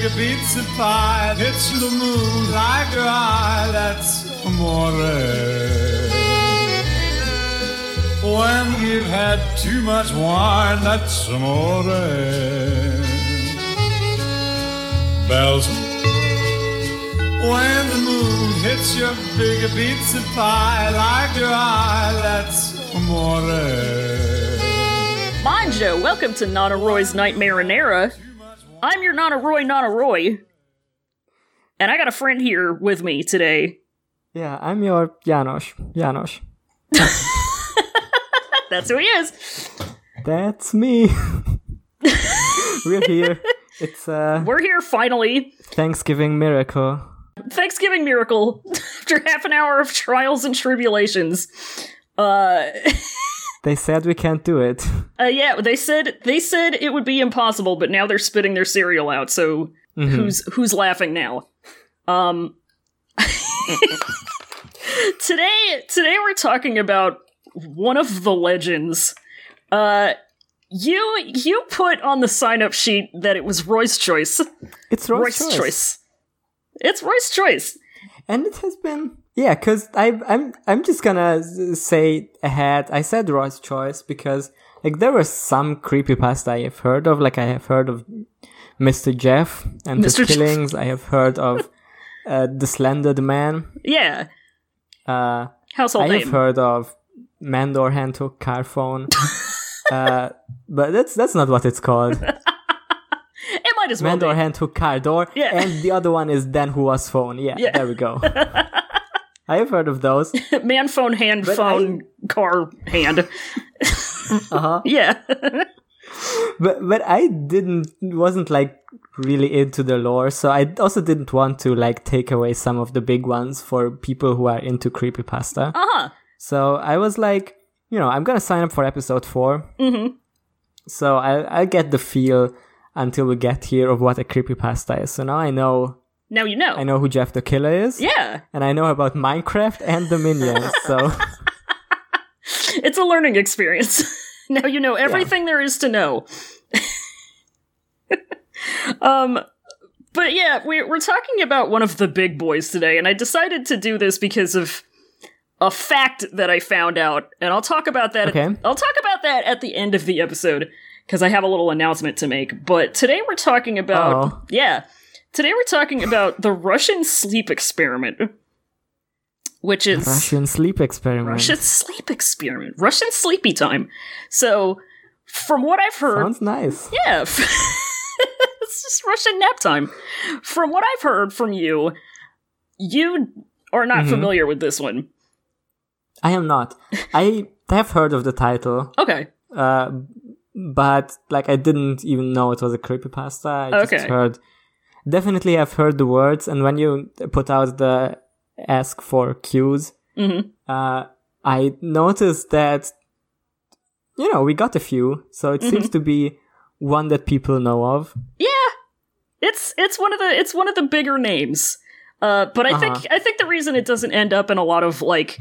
big a pizza pie, the moon like your eye, that's amore. When you've had too much wine, that's amore. Bells. When the moon hits your big a pizza pie, like your eye, that's amore. Bonjo, welcome to Nana Roy's Night Marinara. I'm your Nana Roy, Nana Roy. And I got a friend here with me today. Yeah, I'm your Janos. Janos. That's who he is. That's me. We're here. It's a We're here finally. Thanksgiving miracle. Thanksgiving miracle after half an hour of trials and tribulations. Uh, They said we can't do it. uh yeah, they said they said it would be impossible, but now they're spitting their cereal out. So who's who's laughing now? Um Today today we're talking about one of the legends. Uh you you put on the sign up sheet that it was Roy's choice. It's Roy's, Roy's choice. choice. It's Roy's choice. and it has been yeah. Cause I I'm I'm just gonna say ahead. I said Roy's choice because like there were some creepypasta I have heard of. Like I have heard of Mr. Jeff and Mr. the killings. I have heard of uh, the Slender Man. Yeah. Uh, Household I name. have heard of Mandor hand to car phone. uh, but that's that's not what it's called. it might as well Mandor be. car door. Yeah. And the other one is then who was phone. Yeah, Yeah. there we go. I have heard of those. Man phone, hand But phone, car hand. Uh-huh. Yeah. But but I didn't wasn't like really into the lore, so I also didn't want to like take away some of the big ones for people who are into creepypasta. Uh huh. So I was like, you know, I'm gonna sign up for episode 4 Mhm. So I I'll get the feel until we get here of what a creepypasta is. So now I know Now you know. I know who Jeff the Killer is. Yeah. And I know about Minecraft and the minions. so It's a learning experience. now you know everything there is to know. um but yeah, we're we're talking about one of the big boys today, and I decided to do this because of a fact that I found out, and I'll talk about that. Okay. I'll talk about that at the end of the episode because I have a little announcement to make. But today we're talking about Uh-oh. yeah, today we're talking about the Russian sleep experiment, which is Russian sleep experiment. Russian sleep experiment, Russian sleepy time. So, from what I've heard, Sounds nice. yeah, it's just Russian nap time. From what I've heard from you, you are not Mhm. familiar with this one. I am not. I have heard of the title, Okay, uh, but like I didn't even know it was a creepypasta. I just heard. Definitely, have heard the words, and when you put out the ask for cues, hmm uh, I noticed that you know we got a few, so it seems Mm-hmm. to be one that people know of. yeah, it's it's one of the it's one of the bigger names. Uh, but I think Uh-huh. I think the reason it doesn't end up in a lot of like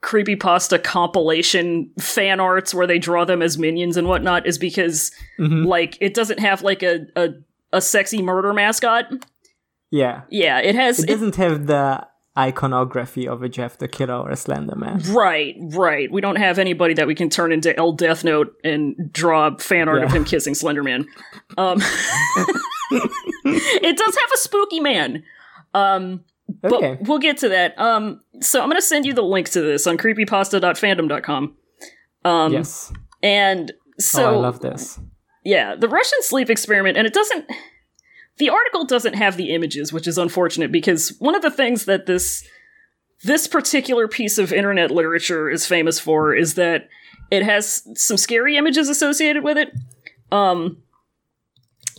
creepy pasta compilation fan arts where they draw them as minions and whatnot is because Mhm. like it doesn't have like a a, a sexy murder mascot. Yeah, Yeah, it has it doesn't have the iconography of a Jeff the Killer or a Slender Man. right, right. We don't have anybody that we can turn into L Death Note and draw fan art of him kissing Slenderman. Um, it does have a spooky man. Um, but Okay. we'll get to that. Um, so I'm going to send you the link to this on creepypasta.fandom.com. Um, yes. And so oh, I love this. Yeah, the Russian sleep experiment, and it doesn't. The article doesn't have the images, which is unfortunate because one of the things that this this particular piece of internet literature is famous for is that it has some scary images associated with it, um,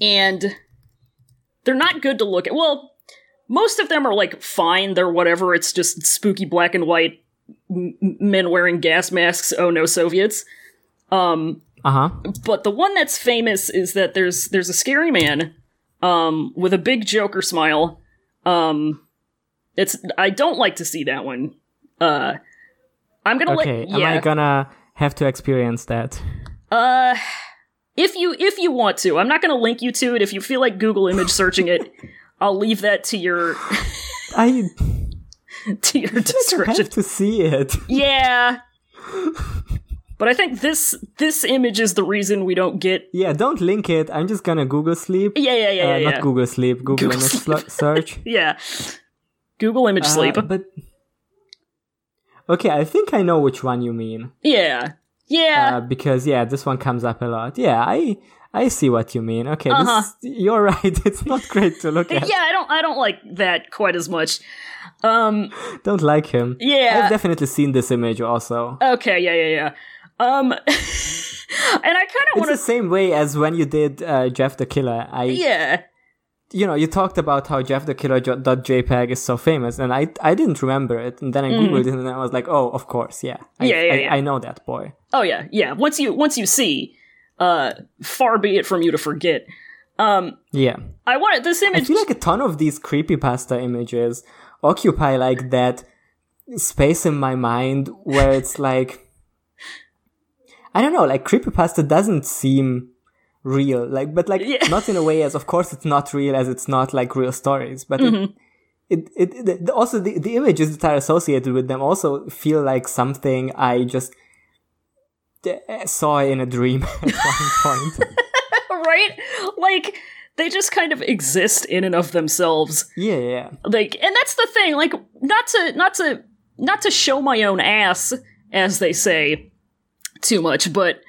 and they're not good to look at. Well, most of them are like fine; they're whatever. It's just spooky black and white m- men wearing gas masks. Oh no, Soviets. Um, Uh huh. but the one that's famous is that there's there's a scary man um with a big joker smile um it's i don't like to see that one uh i'm gonna Okay. let Am I gonna have to experience that? uh if you if you want to, I'm not going to link you to it. If you feel like Google image searching it, I'll leave that to your I to your description. have to see it. Yeah. But I think this this image is the reason we don't get. Yeah, don't link it. I'm just gonna Google sleep. Yeah, yeah, yeah, Uh, yeah. not yeah. Google sleep. Google, Google image Sleep. sl- search. Yeah. Google image sleep. Uh, but okay, I think I know which one you mean. yeah. Yeah. Uh, because yeah, this one comes up a lot. Yeah, I I see what you mean. Okay, Uh-huh. this, you're right. It's not great to look at. yeah, I don't I don't like that quite as much. Um Don't like him. Yeah. I've definitely seen this image also. okay, yeah, yeah, yeah. Um and I kind of want the same way as when you did uh, Jeff the Killer. I, yeah. you know, you talked about how Jeff the Killer JPEG is so famous, and I, I didn't remember it, and then I googled it, and I was like, oh, of course, yeah, I. Yeah, yeah, I, yeah. I know that boy. Oh yeah, yeah. Once you once you see uh far be it from you to forget. Um Yeah, I wanted this image. I feel like a ton of these creepy pasta images occupy like that space in my mind where it's like I don't know, like creepypasta doesn't seem real. Like but like Yeah. not in a way as of course it's not real as it's not like real stories, but Mm-hmm. it, it, it, the- also the, the images that are associated with them also feel like something I just d- saw in a dream at one point. right? Like they just kind of exist in and of themselves. yeah, yeah. Like and that's the thing, like not to not to not to show my own ass as they say too much, but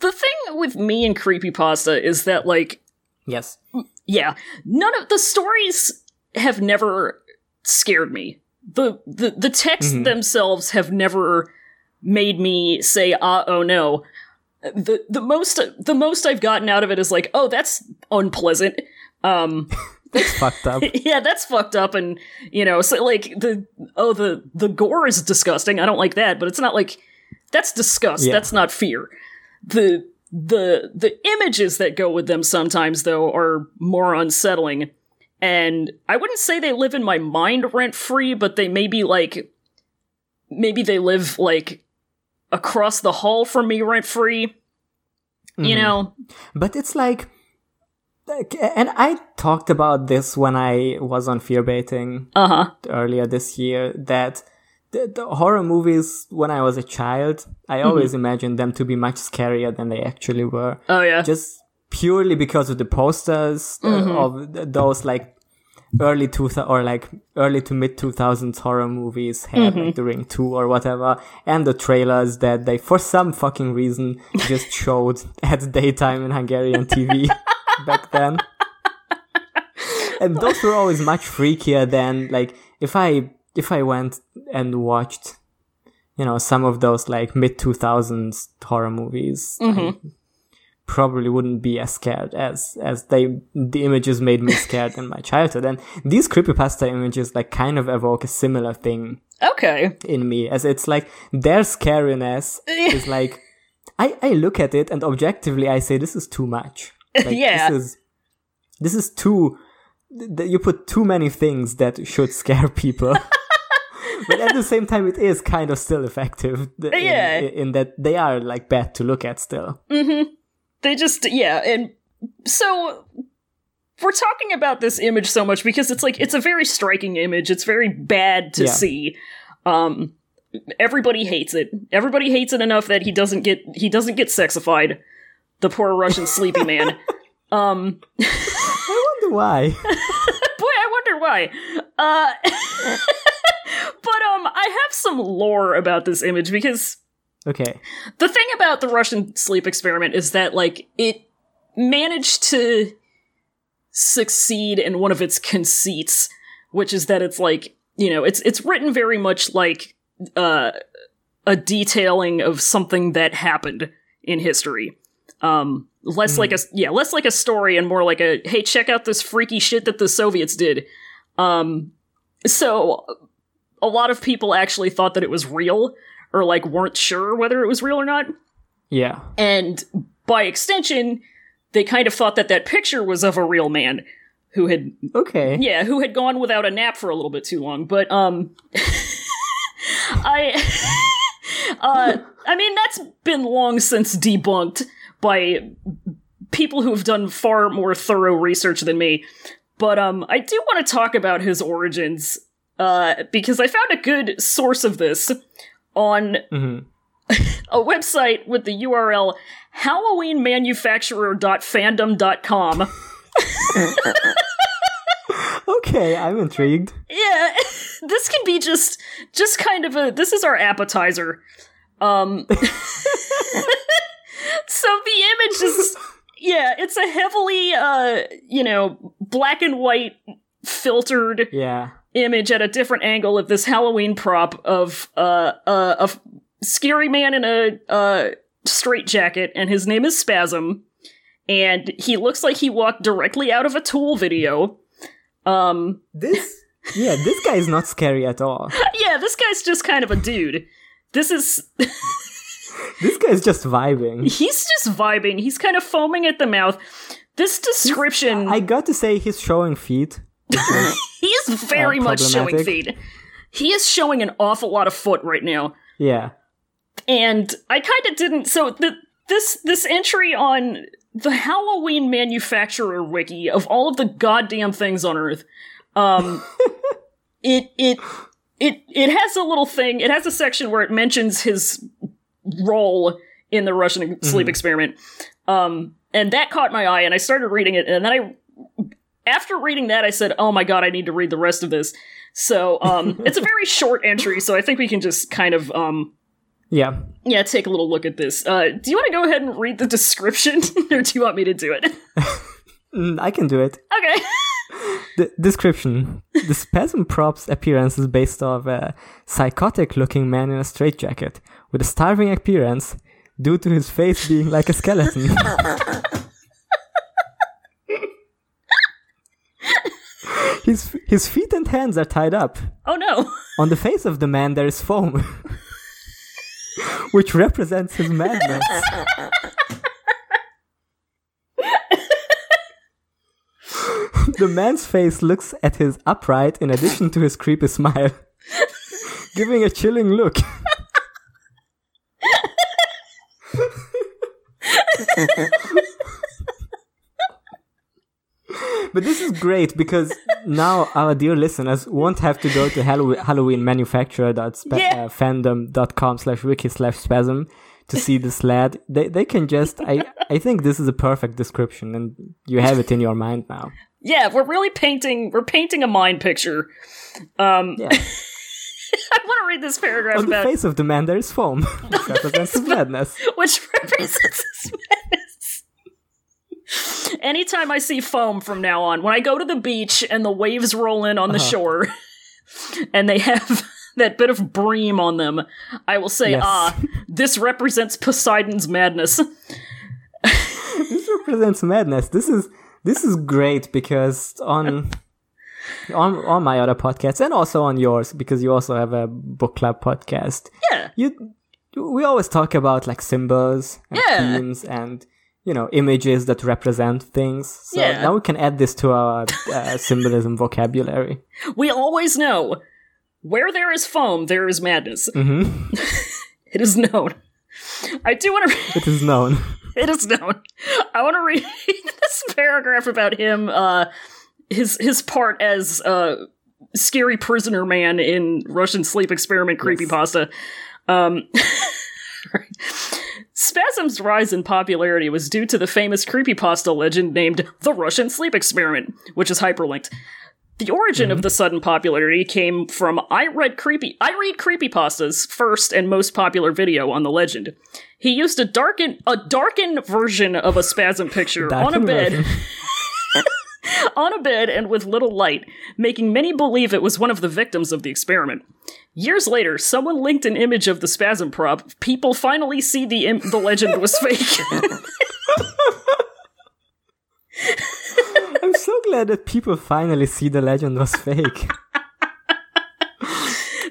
the thing with me and creepypasta is that like Yes. yeah, none of the stories have never scared me. The the the texts themselves have never made me say, "Ah, oh no." The the most the most I've gotten out of it is like, "Oh, that's unpleasant." Um That's fucked up. yeah, that's fucked up and you know, so like the oh the the gore is disgusting. I don't like that, but it's not like that's disgust. Yeah. That's not fear. The the the images that go with them sometimes though are more unsettling. And I wouldn't say they live in my mind rent free, but they may be like maybe they live like across the hall from me rent free. You Mhm. know? But it's like, like- and I talked about this when I was on fear baiting Uh-huh. earlier this year that the, the horror movies when I was a child, I always imagined them to be much scarier than they actually were. Oh yeah. Just purely because of the posters uh, of those like early two or like early to mid 2000s horror movies had like the ring 2 or whatever and the trailers that they for some fucking reason just showed at daytime in hungarian tv back then and those were always much freakier than like if i if i went and watched you know some of those like mid 2000s horror movies I mm-hmm. probably wouldn't be as scared as as they the images made me scared in my childhood and these creepypasta images like kind of evoke a similar thing okay. in me as it's like their scariness is like I, I look at it and objectively I say this is too much. Like, Yeah. This is this is too you put too many things that should scare people. But at the same time it is kind of still effective in, Yeah. in that they are like bad to look at still. Mhm. They just yeah and so we're talking about this image so much because it's like it's a very striking image it's very bad to Yeah. see um everybody hates it everybody hates it enough that he doesn't get he doesn't get sexified the poor russian sleepy man um I wonder why. boy i wonder why uh but um i have some lore about this image because okay. the thing about the Russian sleep experiment is that like it managed to succeed in one of its conceits, which is that it's like, you know, it's it's written very much like uh a detailing of something that happened in history. Um less like a yeah, less like a story and more like a hey, check out this freaky shit that the Soviets did. Um so a lot of people actually thought that it was real or like weren't sure whether it was real or not. Yeah. And by extension, they kind of thought that that picture was of a real man who had Okay. yeah, who had gone without a nap for a little bit too long. But um I uh I mean that's been long since debunked by people who have done far more thorough research than me. But um, I do want to talk about his origins uh, because I found a good source of this on a website with the URL HalloweenManufacturer.fandom.com. Okay, I'm intrigued. Yeah, this can be just just kind of a this is our appetizer. Um So the image is yeah, it's a heavily uh you know, black and white filtered Yeah. Image at a different angle of this Halloween prop of uh, uh, a scary man in a uh, straight jacket, and his name is Spasm, and he looks like he walked directly out of a Tool video. Um, This Yeah, this guy is not scary at all. yeah, this guy's just kind of a dude. This is This guy's just vibing. he's just vibing. He's kind of foaming at the mouth. This description, I got to say he's showing feet. he is very uh, much showing feet. He is showing an awful lot of foot right now. Yeah. and I kind of didn't. So the this this entry on the Halloween manufacturer wiki of all of the goddamn things on Earth, um, it it it it has a little thing. It has a section where it mentions his role in the Russian sleep experiment, um, and that caught my eye. And I started reading it, and then I. After reading that, I said, "Oh my god, I need to read the rest of this." So, um, it's a very short entry, so I think we can just kind of um, Yeah. yeah, take a little look at this. Uh, do you want to go ahead and read the description, or do you want me to do it? Mm, I can do it. okay. The description. The spasm prop's appearance is based off a psychotic looking man in a straitjacket with a starving appearance due to his face being like a skeleton. His, his feet and hands are tied up. Oh no. On the face of the man there is foam, which represents his madness. the man's face looks at his upright in addition to his creepy smile, giving a chilling look. But this is great because now our dear listeners won't have to go to Hallow- Halloween Yeah. fandom.com slash wiki slash spasm to see this lad. They, they can just, I, I think this is a perfect description and you have it in your mind now. Yeah, we're really painting. We're painting a mind picture. Um, Yeah. I want to read this paragraph On the about face of the man there is foam, which represents his madness. which represents his madness. Anytime I see foam from now on, when I go to the beach and the waves roll in on the shore, and they have that bit of bream on them, I will say, Yes. "Ah, this represents Poseidon's madness." This represents madness. This is this is great because on on on my other podcasts and also on yours because you also have a book club podcast. Yeah, You we always talk about like symbols and Yeah. themes and you know images that represent things. So Yeah. now we can add this to our uh, symbolism vocabulary. we always know where there is foam, there is madness. hmm It is known. I do want to. Read It is known. it is known. I want to read this paragraph about him. Uh, his his part as uh, scary prisoner man in Russian sleep experiment creepypasta. Um, right. Spasm's rise in popularity was due to the famous creepypasta legend named the Russian sleep experiment, which is hyperlinked. The origin of mm-hmm. the sudden popularity came from I read creepy I read creepypasta's first and most popular video on the legend. He used a darken a darkened version of a spasm picture on a bed. on a bed and with little light, making many believe it was one of the victims of the experiment. Years later, someone linked an image of the spasm prop. People finally see the Im- the legend was fake. I'm so glad that people finally see the legend was fake.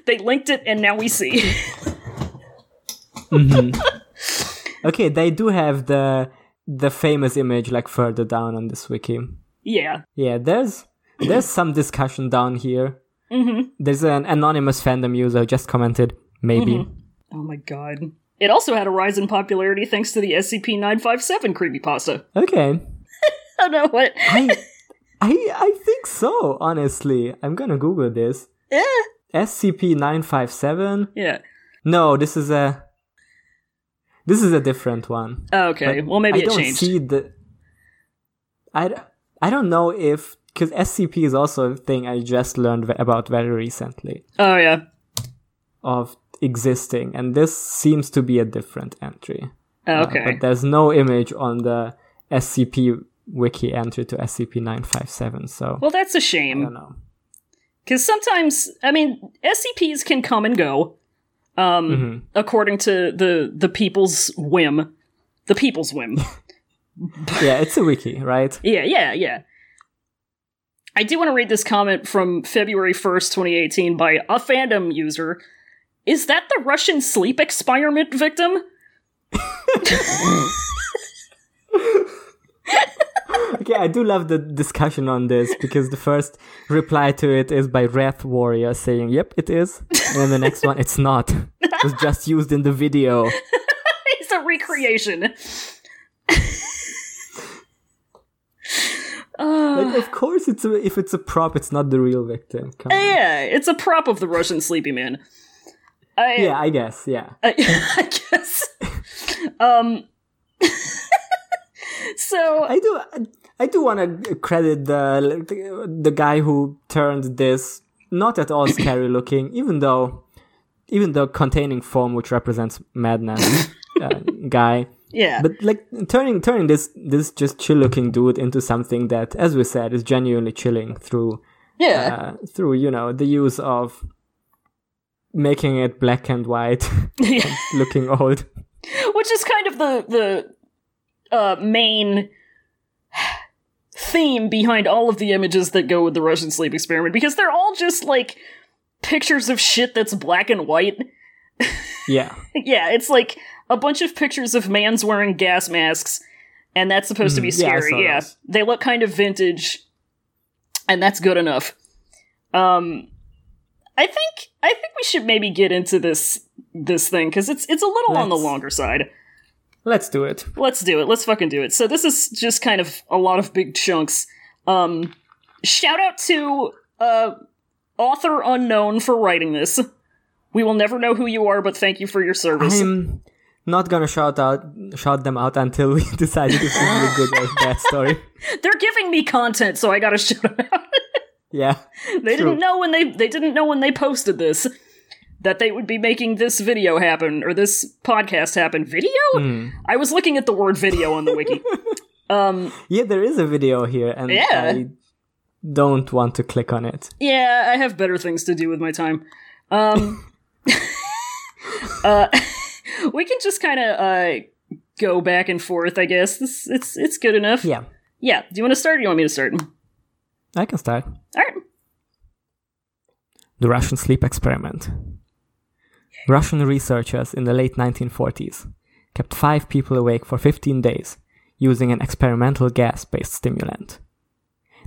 they linked it, and now we see. Mm-hmm. Okay, they do have the the famous image like further down on this wiki. Yeah, Yeah, there's there's some discussion down here. Mm-hmm. There's an anonymous fandom user who just commented maybe. Oh my god. It also had a rise in popularity thanks to the SCP-957 creepypasta. Okay. I don't know what. I I I think so, honestly. I'm gonna Google this. Eh. SCP nine five seven. Yeah. No, this is a this is a different one. Okay. But well, maybe I it don't changed. see the. I, I don't know if because SCP is also a thing I just learned about very recently Oh yeah. of existing, and this seems to be a different entry. Uh, Okay. but there's no image on the SCP wiki entry to SCP nine five seven, so well, that's a shame. don't know. Because sometimes, I mean, SCPs can come and go, um, Mm-hmm. according to the the people's whim. The people's whim. Yeah, it's a wiki, right? yeah, yeah, yeah. I do want to read this comment from February 1st, 2018 by a fandom user. Is that the Russian sleep experiment victim? Okay, I do love the discussion on this because the first reply to it is by Wrath Warrior saying, "Yep, it is," and then the next one, "It's not. It was just used in the video." It's a recreation. Uh, Like, of course, it's a, if it's a prop, it's not the real victim. Come on. yeah, it's a prop of the Russian sleepy man. I, Yeah, I guess. Yeah. I, I guess. Um. so I do. I do want to credit the, the the guy who turned this not at all scary looking, even though even though containing foam, which represents madness, uh, guy. Yeah, But like turning turning this this just chill looking dude into something that, as we said, is genuinely chilling through yeah, uh, through you know the use of making it black and white, yeah. looking old. Which is kind of the the uh, main theme behind all of the images that go with the Russian sleep experiment because they're all just like pictures of shit that's black and white. Yeah. yeah, it's like a bunch of pictures of mans wearing gas masks, and that's supposed to be. Yeah, scary. saw Yeah, they look kind of vintage, and that's good enough. Um, I think I think we should maybe get into this this thing because it's it's a little on the longer side. Let's do it. Let's do it. Let's fucking do it. So this is just kind of a lot of big chunks. Um, shout out to uh, author unknown for writing this. We will never know who you are, but thank you for your service. I'm not gonna shout out shout them out until we decide if this is a good or bad story. They're giving me content, so I gotta shout them out. Yeah. they True. didn't know when they they didn't know when they posted this that they would be making this video happen or this podcast happen. Video? Hmm. I was looking at the word video on the wiki. um, Yeah, there is a video here, and Yeah. I don't want to click on it. yeah, I have better things to do with my time. Um, uh, we can just kind of uh go back and forth. I guess it's it's it's good enough. Yeah, Yeah. Do you want to start? or You want me to start? I can start. right. The Russian sleep experiment. Russian researchers in the late 1940s kept five people awake for 15 days using an experimental gas based stimulant.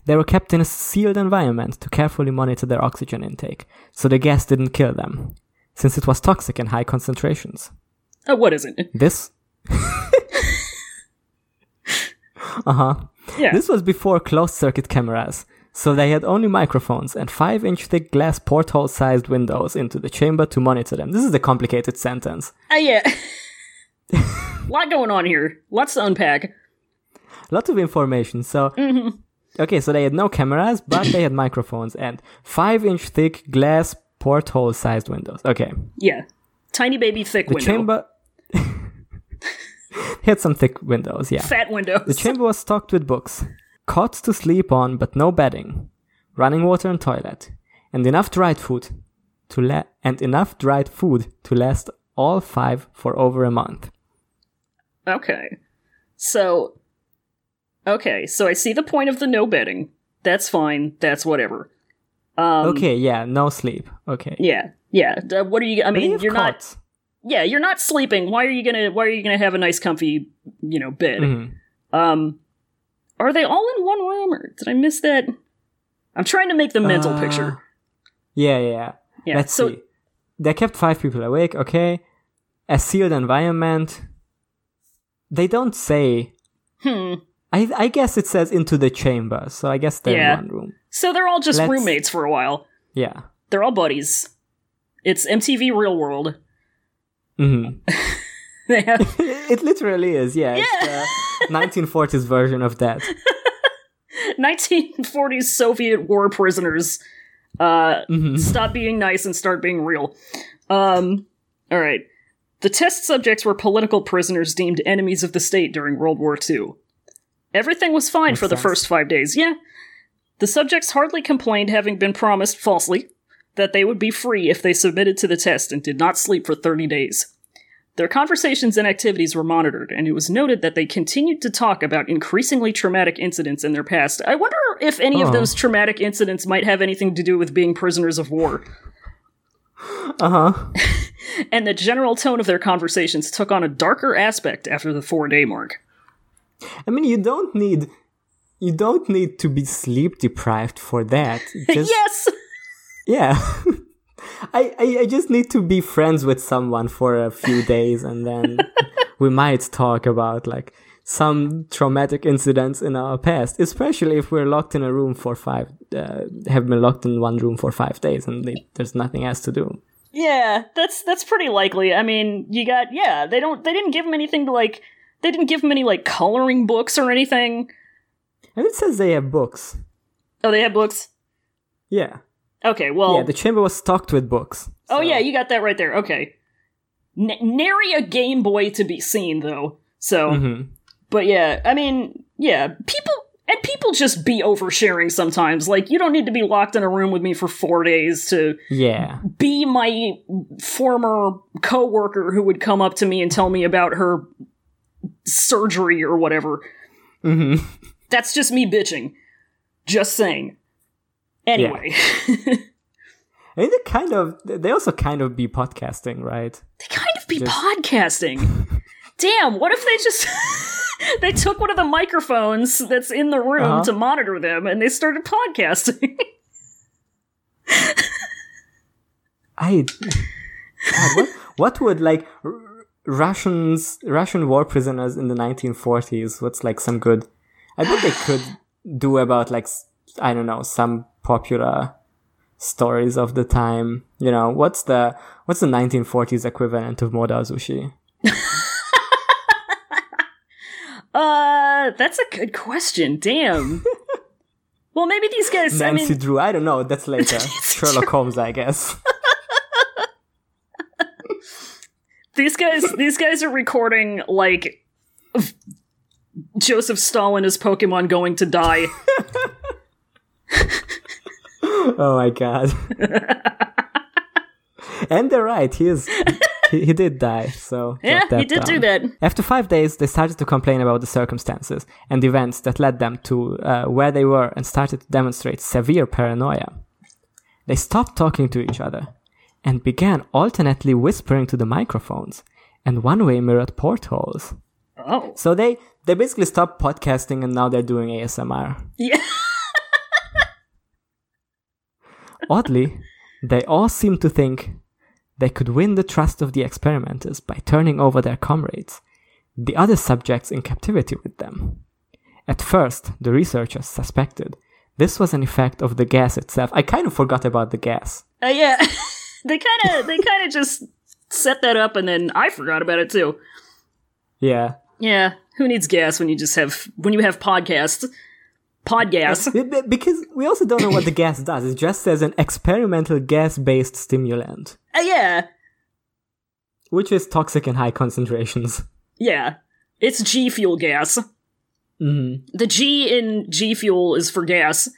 They were kept in a sealed environment to carefully monitor their oxygen intake, so the gas didn't kill them, since it was toxic in high concentrations. Oh, what is it? This. uh huh. Yeah. This was before closed circuit cameras, so they had only microphones and 5 inch thick glass porthole sized windows into the chamber to monitor them. This is a complicated sentence. Uh, yeah. a lot going on here. Lots to unpack. Lots of information. So, okay, so they had no cameras, but they had microphones and 5 inch thick glass porthole sized windows. Okay. Yeah. Tiny baby thick The window. chamber. They had some thick windows, yeah. Fat windows. The chamber was stocked with books, cots to sleep on but no bedding, running water and toilet, and enough dried food to la- and enough dried food to last all five for over a month. Okay. So Okay, so I see the point of the no bedding. That's fine. That's whatever. Um okay, yeah, no sleep. Okay. Yeah. Yeah. D- what are you I mean, you're not cots. Yeah, you're not sleeping. Why are you going to why are you to have a nice comfy, you know, bed? Mhm. Um are they all in one room or did I miss that? I'm trying to make the mental Uh, picture. Yeah, yeah, yeah. Yeah. Let's so see. They kept five people awake, okay. a sealed environment. They don't say. Hmm. I I guess it says into the chamber, so I guess they're Yeah. in one room. So they're all just Let's- roommates for a while. Yeah. They're all buddies. It's MTV Real World. Hmm They have it literally is. Yeah. It's the 1940s version of that. 1940s Soviet war prisoners uh, Mhm. stop being nice and start being real. Um, all right. The test subjects were political prisoners deemed enemies of the state during World War II. Everything was fine Makes for the sense. first five days, yeah. The subjects hardly complained, having been promised, falsely, that they would be free if they submitted to the test and did not sleep for 30 days. Their conversations and activities were monitored, and it was noted that they continued to talk about increasingly traumatic incidents in their past. I wonder if any of Oh. those traumatic incidents might have anything to do with being prisoners of war. Uh huh. And the general tone of their conversations took on a darker aspect after the four day mark. I mean, you don't need. You don't need to be sleep deprived for that. Just, yes! Yeah. I, I, I just need to be friends with someone for a few days and then we might talk about like some traumatic incidents in our past, especially if we're locked in a room for five, uh, have been locked in one room for five days and they, there's nothing else to do. Yeah, that's that's pretty likely. I mean, you got yeah, they don't they didn't give him anything to like they didn't give him any like coloring books or anything. And it says they have books. Oh, they have books? Yeah. Okay, well Yeah, the chamber was stocked with books. Oh yeah, you got that right there. Okay. N- nary a Game Boy to be seen though. So, Mhm. but yeah, I mean, yeah, people and people just be oversharing sometimes. Like you don't need to be locked in a room with me for 4 days to Yeah. be my former coworker who would come up to me and tell me about her surgery or whatever. hmm That's just me bitching. Just saying. Anyway, I mean, they kind of, they also kind of be podcasting, right? they kind of be Just- podcasting. Damn, what if they just they took one of the microphones that's in the room Uh-huh. to monitor them and they started podcasting? I God, what what would like R- Russians Russian war prisoners in the 1940s? What's like some good? I bet they could do about like I don't know some popular stories of the time. You know what's the what's the 1940s equivalent of Modal Sushi? uh, that's a good question. Damn. well, maybe these guys. I Nancy mean, Drew. I don't know. That's later. Sherlock Holmes, I guess. these guys. These guys are recording like Joseph Stalin is Pokemon going to die. oh my god. and they're right. He is. He, he did die. So yeah, he did do that. After five days, they started to complain about the circumstances and events that led them to uh, where they were and started to demonstrate severe paranoia. They stopped talking to each other and began alternately whispering to the microphones and one way mirrored portholes. Oh, So they, they basically stopped podcasting and now they're doing ASMR. yeah. Oddly, they all seemed to think they could win the trust of the experimenters by turning over their comrades, the other subjects in captivity with them. At first, the researchers suspected this was an effect of the gas itself. I kind of forgot about the gas. Uh, yeah, they kind of they kind of just set that up, and then I forgot about it too. Yeah. Yeah, who needs gas when you just have when you have podcasts? Podgas. Be- be- Because we also don't know what the gas does. It just says an experimental gas based stimulant, Uh, yeah, which is toxic in high concentrations. yeah. It's G fuel gas. hmm The G in G fuel is for gas.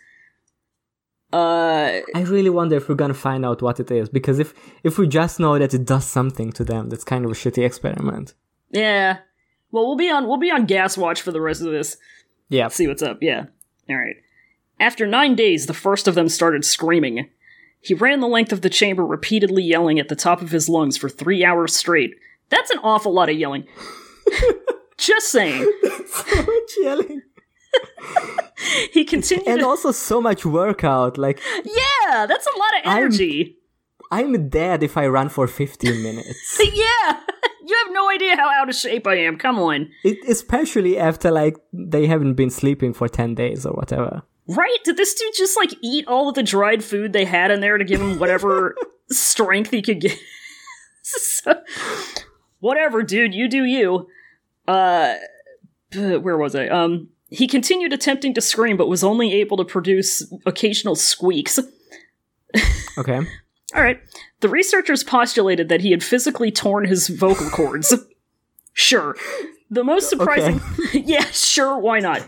Uh, I really wonder if we're gonna find out what it is because if if we just know that it does something to them, that's kind of a shitty experiment. yeah. Well, we'll be on we'll be on gas watch for the rest of this. Yeah. See what's up. Yeah. All right. After nine days, the first of them started screaming. He ran the length of the chamber, repeatedly yelling at the top of his lungs for three hours straight. That's an awful lot of yelling. Just saying. so much yelling. He continued. And to- also so much workout. Like yeah, that's a lot of energy. I'm dead if I run for 15 minutes. yeah, You have no idea how out of shape I am. Come on. It, especially after like they haven't been sleeping for ten days or whatever. Right? Did this dude just like eat all of the dried food they had in there to give him whatever strength he could get? So- whatever, dude. You do you. Uh, where was I? Um, he continued attempting to scream, but was only able to produce occasional squeaks. Okay. All right. The researchers postulated that he had physically torn his vocal cords. sure. The most surprising. yeah, sure, why not?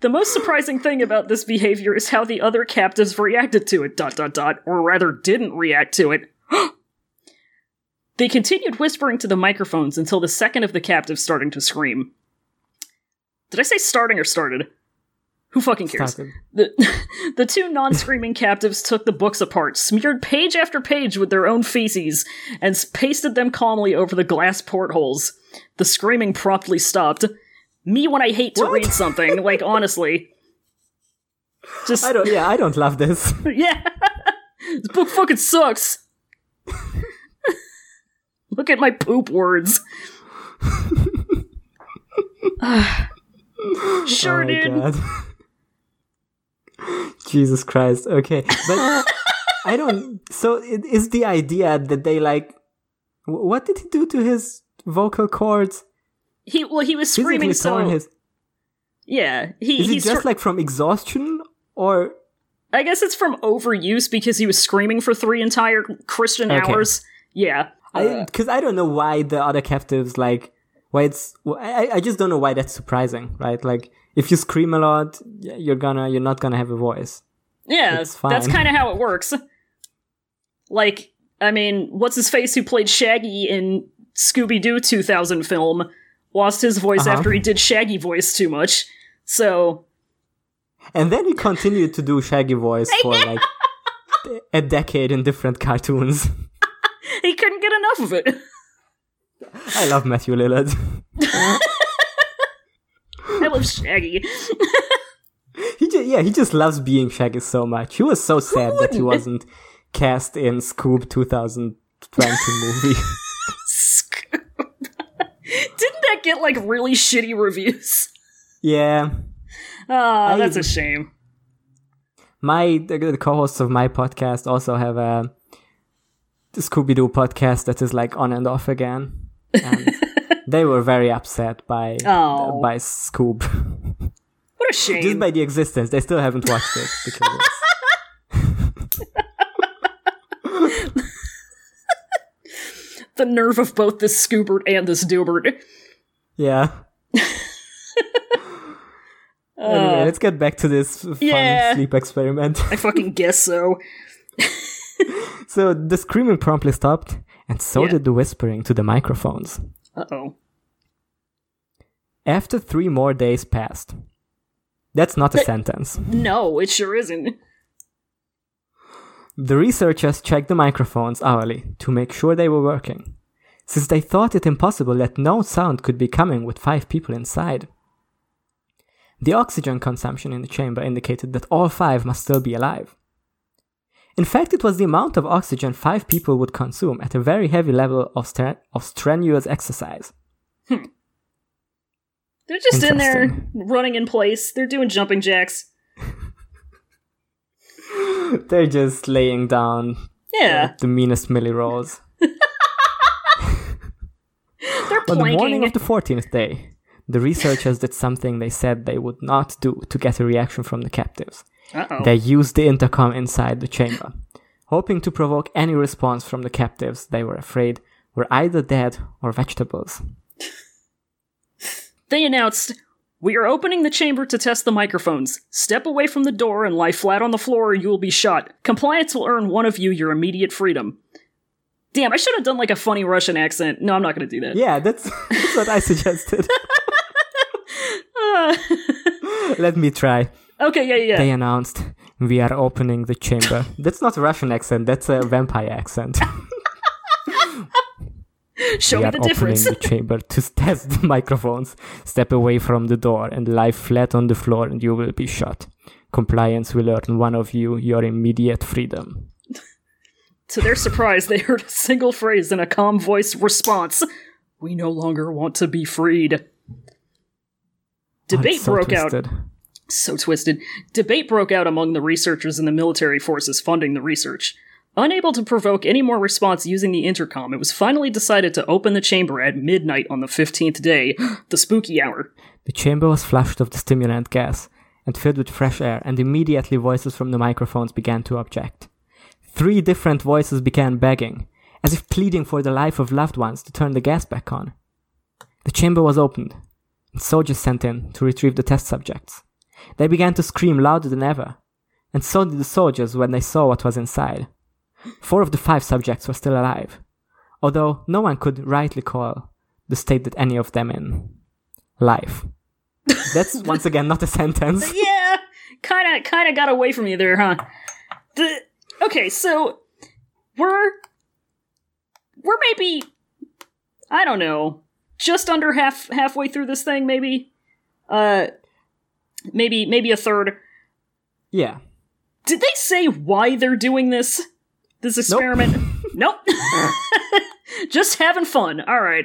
The most surprising thing about this behavior is how the other captives reacted to it, dot dot dot, or rather didn't react to it. they continued whispering to the microphones until the second of the captives starting to scream. Did I say starting or started? Who fucking cares? The, the two non screaming captives took the books apart, smeared page after page with their own feces, and pasted them calmly over the glass portholes. The screaming promptly stopped. Me when I hate to What? read something, like, honestly. Just, I don't. Yeah, I don't love this. yeah. this book fucking sucks. Look at my poop words. sure, oh my dude. Jesus Christ. Okay, but I don't. So it is the idea that they like. What did he do to his vocal cords? He well, he was Physically screaming so. his. Yeah, he Is it he's. just like from exhaustion or? I guess it's from overuse because he was screaming for three entire Christian Okay. hours. Yeah, I uh, because I don't know why the other captives like why it's I- I just don't know why that's surprising, right? Like if you scream a lot, you're gonna you're not gonna have a voice. yeah, that's kind of how it works. Like, I mean, what's his face who played Shaggy in Scooby Doo 2000 film lost his voice Uh-huh. after he did Shaggy voice too much. So And then he continued to do Shaggy voice for like a decade in different cartoons. he couldn't get enough of it. I love Matthew Lillard. I love Shaggy. He just, yeah, he just loves being Shaggy so much. He was so sad that he wasn't cast in Scoob 2020 movie. Didn't that get like really shitty reviews? yeah, Ah, that's a shame. my the, the co-hosts of my podcast also have a Scooby Doo podcast that is like on and off again, and they were very upset by Oh. by Scoob. What a shame. just by the existence. They still haven't watched it because the nerve of both this Scoobert and this Doobert. yeah. Uh, anyway, let's get back to this fun yeah. sleep experiment. I fucking guess so. so the screaming promptly stopped, and so Yeah. did the whispering to the microphones. Uh oh. After three more days passed. That's not a sentence. No, it sure isn't. The researchers checked the microphones hourly to make sure they were working, since they thought it impossible that no sound could be coming with five people inside. The oxygen consumption in the chamber indicated that all five must still be alive. In fact, it was the amount of oxygen five people would consume at a very heavy level of, of strenuous exercise. Hmm. They're just in there running in place. They're doing jumping jacks. They're just laying down Yeah, the meanest milli rolls. they're On the morning of the 14th day, the researchers did something they said they would not do to get a reaction from the captives. Uh oh. They used the intercom inside the chamber, hoping to provoke any response from the captives they were afraid were either dead or vegetables. They announced, We are opening the chamber to test the microphones. Step away from the door and lie flat on the floor or you will be shot. Compliance will earn one of you your immediate freedom. Damn, I should have done like a funny Russian accent. No, I'm not going to do that. Yeah, that's, that's what I suggested. Uh, Let me try. Okay, yeah, yeah. They announced, We are opening the chamber. That's not a Russian accent, that's a vampire accent. Show we me are the opening difference. the chamber to test the microphones. Step away from the door and lie flat on the floor, and you will be shot. Compliance will earn one of you your immediate freedom. to their surprise, they heard a single phrase in a calm voice response We no longer want to be freed. Debate It's so broke out. So twisted. Debate broke out among the researchers and the military forces funding the research. Unable to provoke any more response using the intercom, it was finally decided to open the chamber at midnight on the 15th day, the spooky hour. The chamber was flushed of the stimulant gas and filled with fresh air, and immediately voices from the microphones began to object. Three different voices began begging, as if pleading for the life of loved ones to turn the gas back on. The chamber was opened, and soldiers sent in to retrieve the test subjects. They began to scream louder than ever, and so did the soldiers when they saw what was inside. Four of the five subjects were still alive, although no one could rightly call the state that any of them in life. That's once again not a sentence. Yeah, kind of, kind of got away from you there, huh? The okay, so we're we're maybe I don't know, just under half halfway through this thing, maybe. Uh, maybe maybe a third. Yeah. Did they say why they're doing this? This experiment? Nope. just having fun. All right.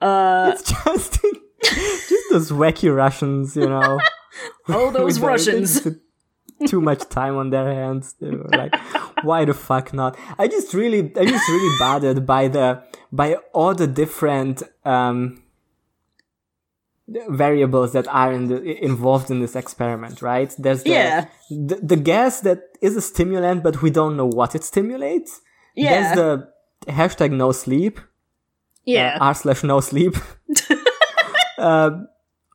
Uh, It's just just those wacky Russians, you know. oh, those Russians. Too much time on their hands. They were like, why the fuck not? I just really, I just really bothered by the by all the different um variables that are in the, involved in this experiment, right? There's the, Yeah. the the gas that is a stimulant, but we don't know what it stimulates. Yeah. There's the hashtag no sleep. yeah. r slash no sleep. uh,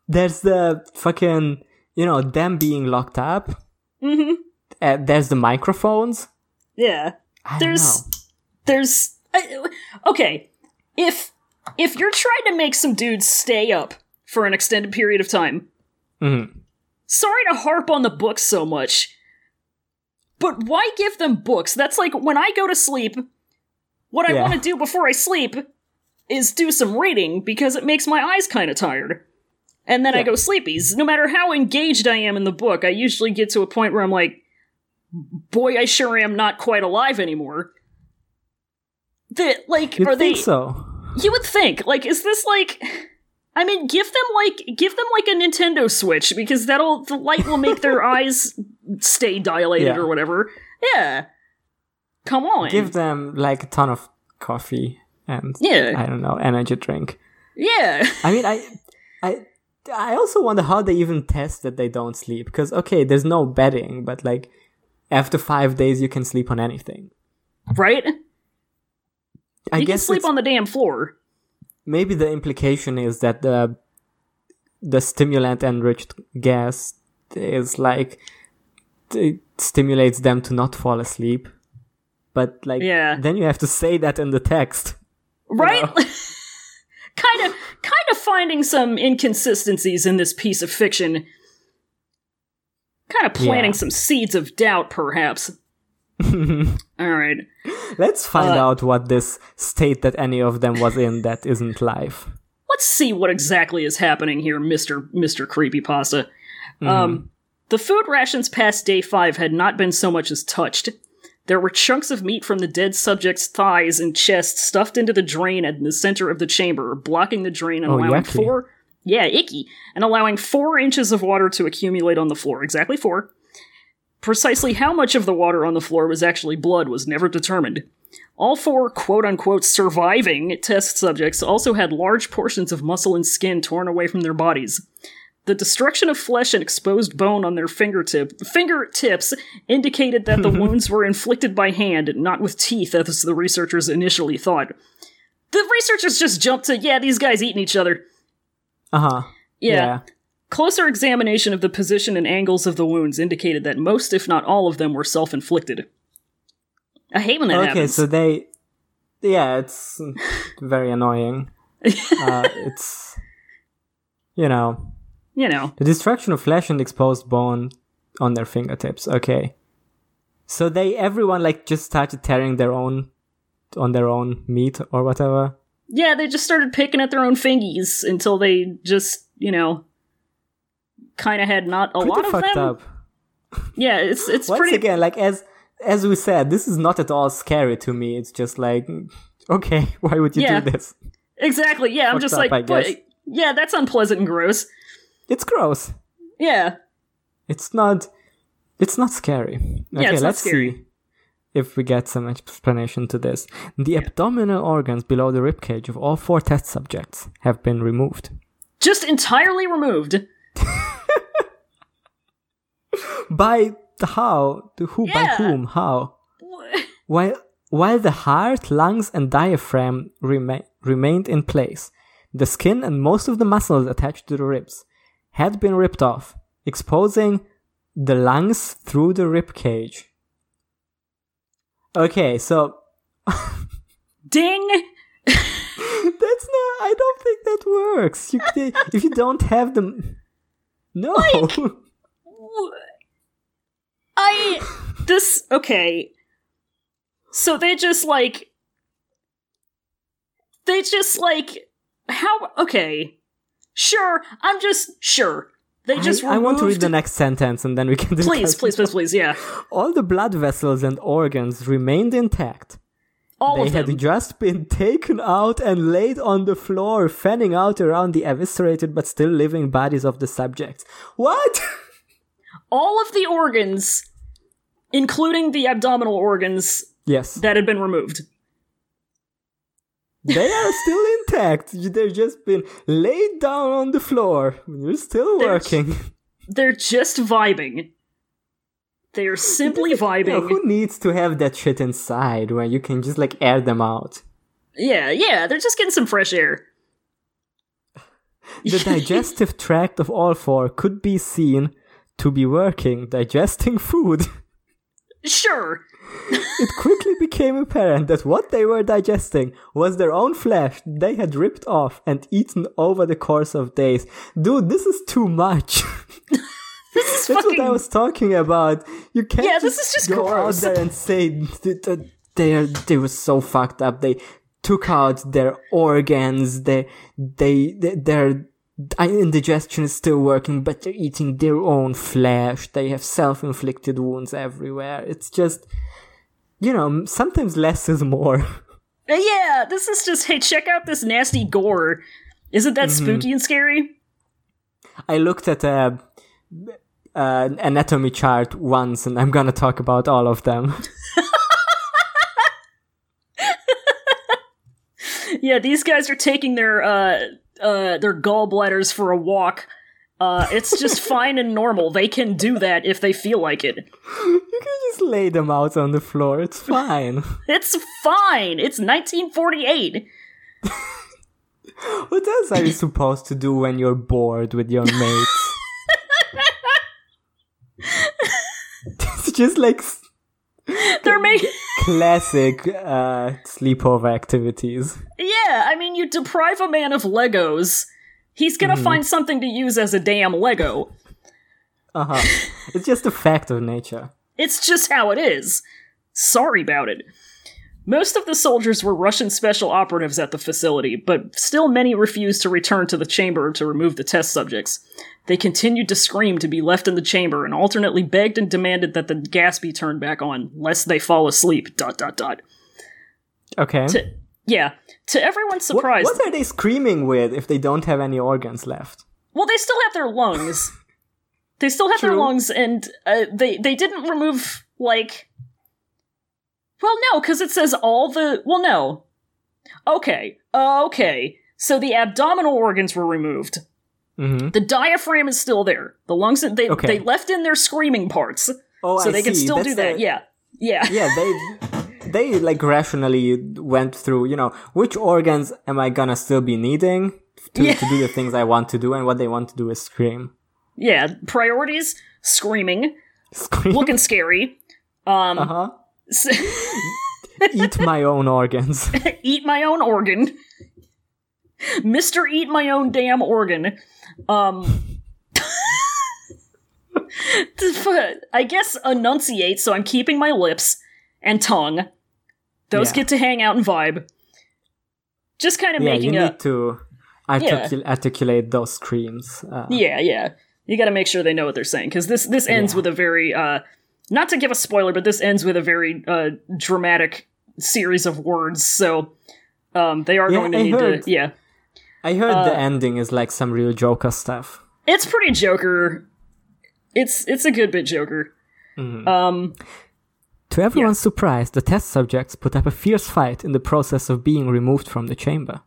there's the fucking, you know, them being locked up. mm-hmm. Uh, there's the microphones. Yeah. I there's there's I, okay if if you're trying to make some dudes stay up for an extended period of time. Mhm. sorry to harp on the books so much but why give them books? That's like when i go to sleep what i Yeah. want to do before i sleep is do some reading because it makes my eyes kind of tired. And then i go sleepies. No matter how engaged i am in the book i usually get to a point where i'm like boy i sure am not quite alive anymore. That like You'd are think they so? you would think. Like is this like i mean give them like give them like a nintendo switch because that'll the light will make their eyes stay dilated Yeah. or whatever yeah come on Give them like a ton of coffee and Yeah. I don't know energy drink. yeah I mean, I, I, I also wonder how they even test that they don't sleep. Because okay, there's no bedding, but like after five days, you can sleep on anything. right I you can guess sleep on the damn floor maybe the implication is that the the stimulant enriched gas is like it stimulates them to not fall asleep but like Yeah. then you have to say that in the text right know. kind of kind of finding some inconsistencies in this piece of fiction kind of planting Yeah. some seeds of doubt perhaps all right let's find Uh, out what this state that any of them was in that isn't life let's see what exactly is happening here, Mister Mister Creepypasta. Um, the food rations past day five had not been so much as touched. There were chunks of meat from the dead subject's thighs and chest stuffed into the drain in the center of the chamber, blocking the drain and Oh, allowing yucky. four. Yeah, icky, and allowing four inches of water to accumulate on the floor. Exactly four. Precisely how much of the water on the floor was actually blood was never determined. All four quote unquote surviving test subjects also had large portions of muscle and skin torn away from their bodies. The destruction of flesh and exposed bone on their fingertip fingertips indicated that the wounds were inflicted by hand, not with teeth, as the researchers initially thought. The researchers just jumped to, yeah, these guys eating each other. uh-huh yeah. Closer examination of the position and angles of the wounds indicated that most, if not all of them, were self inflicted. I hate when that okay happens. so they yeah it's very annoying uh, it's you know you know. The destruction of flesh and exposed bone on their fingertips. Okay. So they everyone like just started tearing their own on their own meat or whatever. Yeah, they just started picking at their own fingies until they just, you know, kind of had not a Pretty lot of fucked them. up. Yeah, it's it's Once pretty. again, like as as we said, this is not at all scary to me. It's just like okay, why would you Yeah. do this? Exactly. Yeah, I'm Fucked just up, like, but, yeah, that's unpleasant and gross. It's gross. Yeah. It's not. It's not scary. Okay, it's let's scary. see if we get some explanation to this. The abdominal organs below the ribcage of all four test subjects have been removed. Just entirely removed. By the how? The who? By whom? How? While while the heart, lungs, and diaphragm rema- remained in place, the skin and most of the muscles attached to the ribs had been ripped off, exposing the lungs through the rib cage. Okay, so Ding! that's not. I don't think that works. You, if you don't have them, no. I. This. Okay. So they just like. They just like. How. Okay. Sure. I'm just. Sure. They just I, I want to read the next sentence and then we can discuss. Please, please, please, please, yeah. All the blood vessels and organs remained intact. All they had just been taken out and laid on the floor, fanning out around the eviscerated but still living bodies of the subjects. What? all of the organs, including the abdominal organs yes, that had been removed. they are still intact. They've just been laid down on the floor. They're still They're- working. They're just vibing. They are simply You know, vibing. who needs to have that shit inside when you can just like air them out? Yeah, yeah, they're just getting some fresh air. The digestive tract of all four could be seen to be working, digesting food. Sure. It quickly became apparent that what they were digesting was their own flesh they had ripped off and eaten over the course of days. Dude, this is too much. This is That's fucking. what I was talking about. You can't Yeah, this is just go gross. out there and say that they they were so fucked up. They took out their organs. They they, they their indigestion is still working, but they're eating their own flesh. They have self-inflicted wounds everywhere. It's just you know sometimes less is more. Uh, yeah, this is just. Hey, check out this nasty gore. Isn't that Mm-hmm. spooky and scary? I looked at a. Uh, anatomy chart once, and I'm gonna talk about all of them. Yeah, these guys are taking their uh uh their gallbladders for a walk. Uh, it's just fine and normal. They can do that if they feel like it. You can just lay them out on the floor. It's fine. It's fine. It's 1948. what else are you supposed to do when you're bored with your mates? It's just like They're making. classic uh, sleepover activities. Yeah, I mean, you deprive a man of Legos, he's gonna find something to use as a damn Lego. Uh huh. it's just a fact of nature. It's just how it is. Sorry about it. Most of the soldiers were Russian special operatives at the facility, but still many refused to return to the chamber to remove the test subjects. They continued to scream to be left in the chamber and alternately begged and demanded that the gas be turned back on, lest they fall asleep. Dot dot dot. Okay. To, yeah, to everyone's surprise, what are they screaming with if they don't have any organs left? Well, they still have their lungs. they still have their lungs, and uh, they they didn't remove like. Well, no, because it says all the. Well, no. Okay, okay. So the abdominal organs were removed. Mm-hmm. The diaphragm is still there. The lungs they Okay. they left in their screaming parts, Oh, so I they can see. still That's do that. a- Yeah, yeah, yeah they they like rationally went through you know which organs am i gonna still be needing to, Yeah. to do the things i want to do and what they want to do is scream yeah. Priorities: screaming, scream looking scary. Um, uh-huh eat my own organs eat my own organ. Mr. Eat My Own Damn Organ. Um I guess enunciate, so I'm keeping my lips and tongue. Those Yeah. get to hang out and vibe. Just kind of yeah making you a need to articul- articulate those screams uh, Yeah, yeah. You got to make sure they know what they're saying because this this ends Yeah. with a very uh not to give a spoiler, but this ends with a very uh dramatic series of words. So Um, they are Yeah, going to I need heard. to. Yeah, I heard Uh, the ending is like some real Joker stuff. it's pretty Joker. It's it's a good bit Joker. Mm-hmm. Um, To everyone's surprise, the test subjects put up a fierce fight in the process of being removed from the chamber.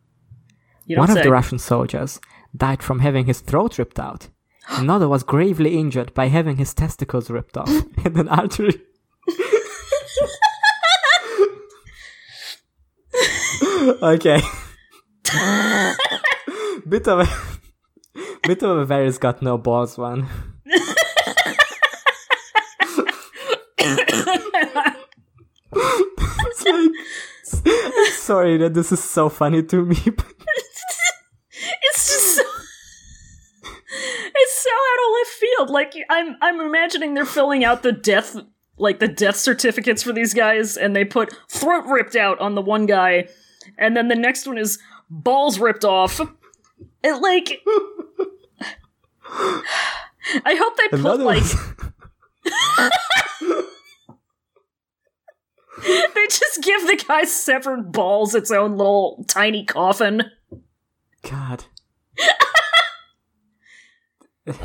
you don't One of the Russian soldiers died from having his throat ripped out. Another was gravely injured by having his testicles ripped off and an artery. okay. bit of a bit of a Varys got no balls one. like, sorry that this is so funny to me. But it's it's so out of left field. Like I'm I'm imagining they're filling out the death like the death certificates for these guys, and they put throat ripped out on the one guy, and then the next one is balls ripped off. It like. I hope they put another like they just give the guy severed balls its own little tiny coffin. God.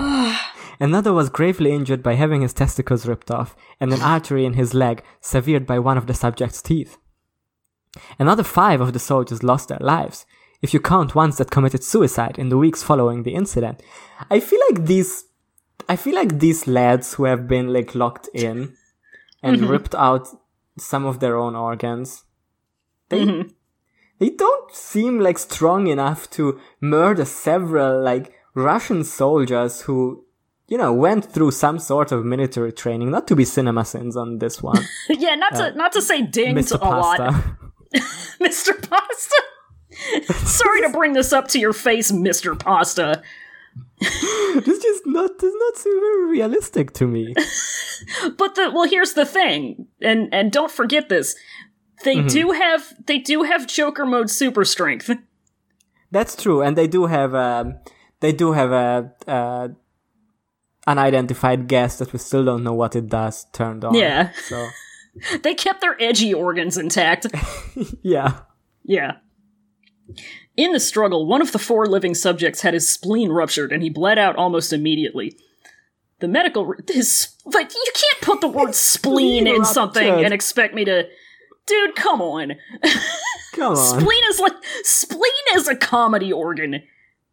Another was gravely injured by having his testicles ripped off and an artery in his leg severed by one of the subject's teeth. Another five of the soldiers lost their lives, if you count ones that committed suicide in the weeks following the incident. I feel like these I feel like these lads who have been like locked in and mm-hmm. ripped out some of their own organs, they mm-hmm. they don't seem like strong enough to murder several like Russian soldiers who, you know, went through some sort of military training. Not to be CinemaSins on this one, yeah, not to not to say ding Mr. a lot, Pasta. Mr. Pasta. Sorry to bring this up to your face, Mr. Pasta. this just not does not seem very realistic to me. But the well, here's the thing, and and don't forget this. They Mm-hmm. do have they do have Joker mode super strength. That's true, and they do have um, they do have a uh, unidentified gas that we still don't know what it does turned on. Yeah. So They kept their edgy organs intact. yeah. Yeah. In the struggle, one of the four living subjects had his spleen ruptured and he bled out almost immediately. The medical re- his but you can't put the word spleen in something and expect me to Dude, come on. Come on. Spleen is like spleen is a comedy organ.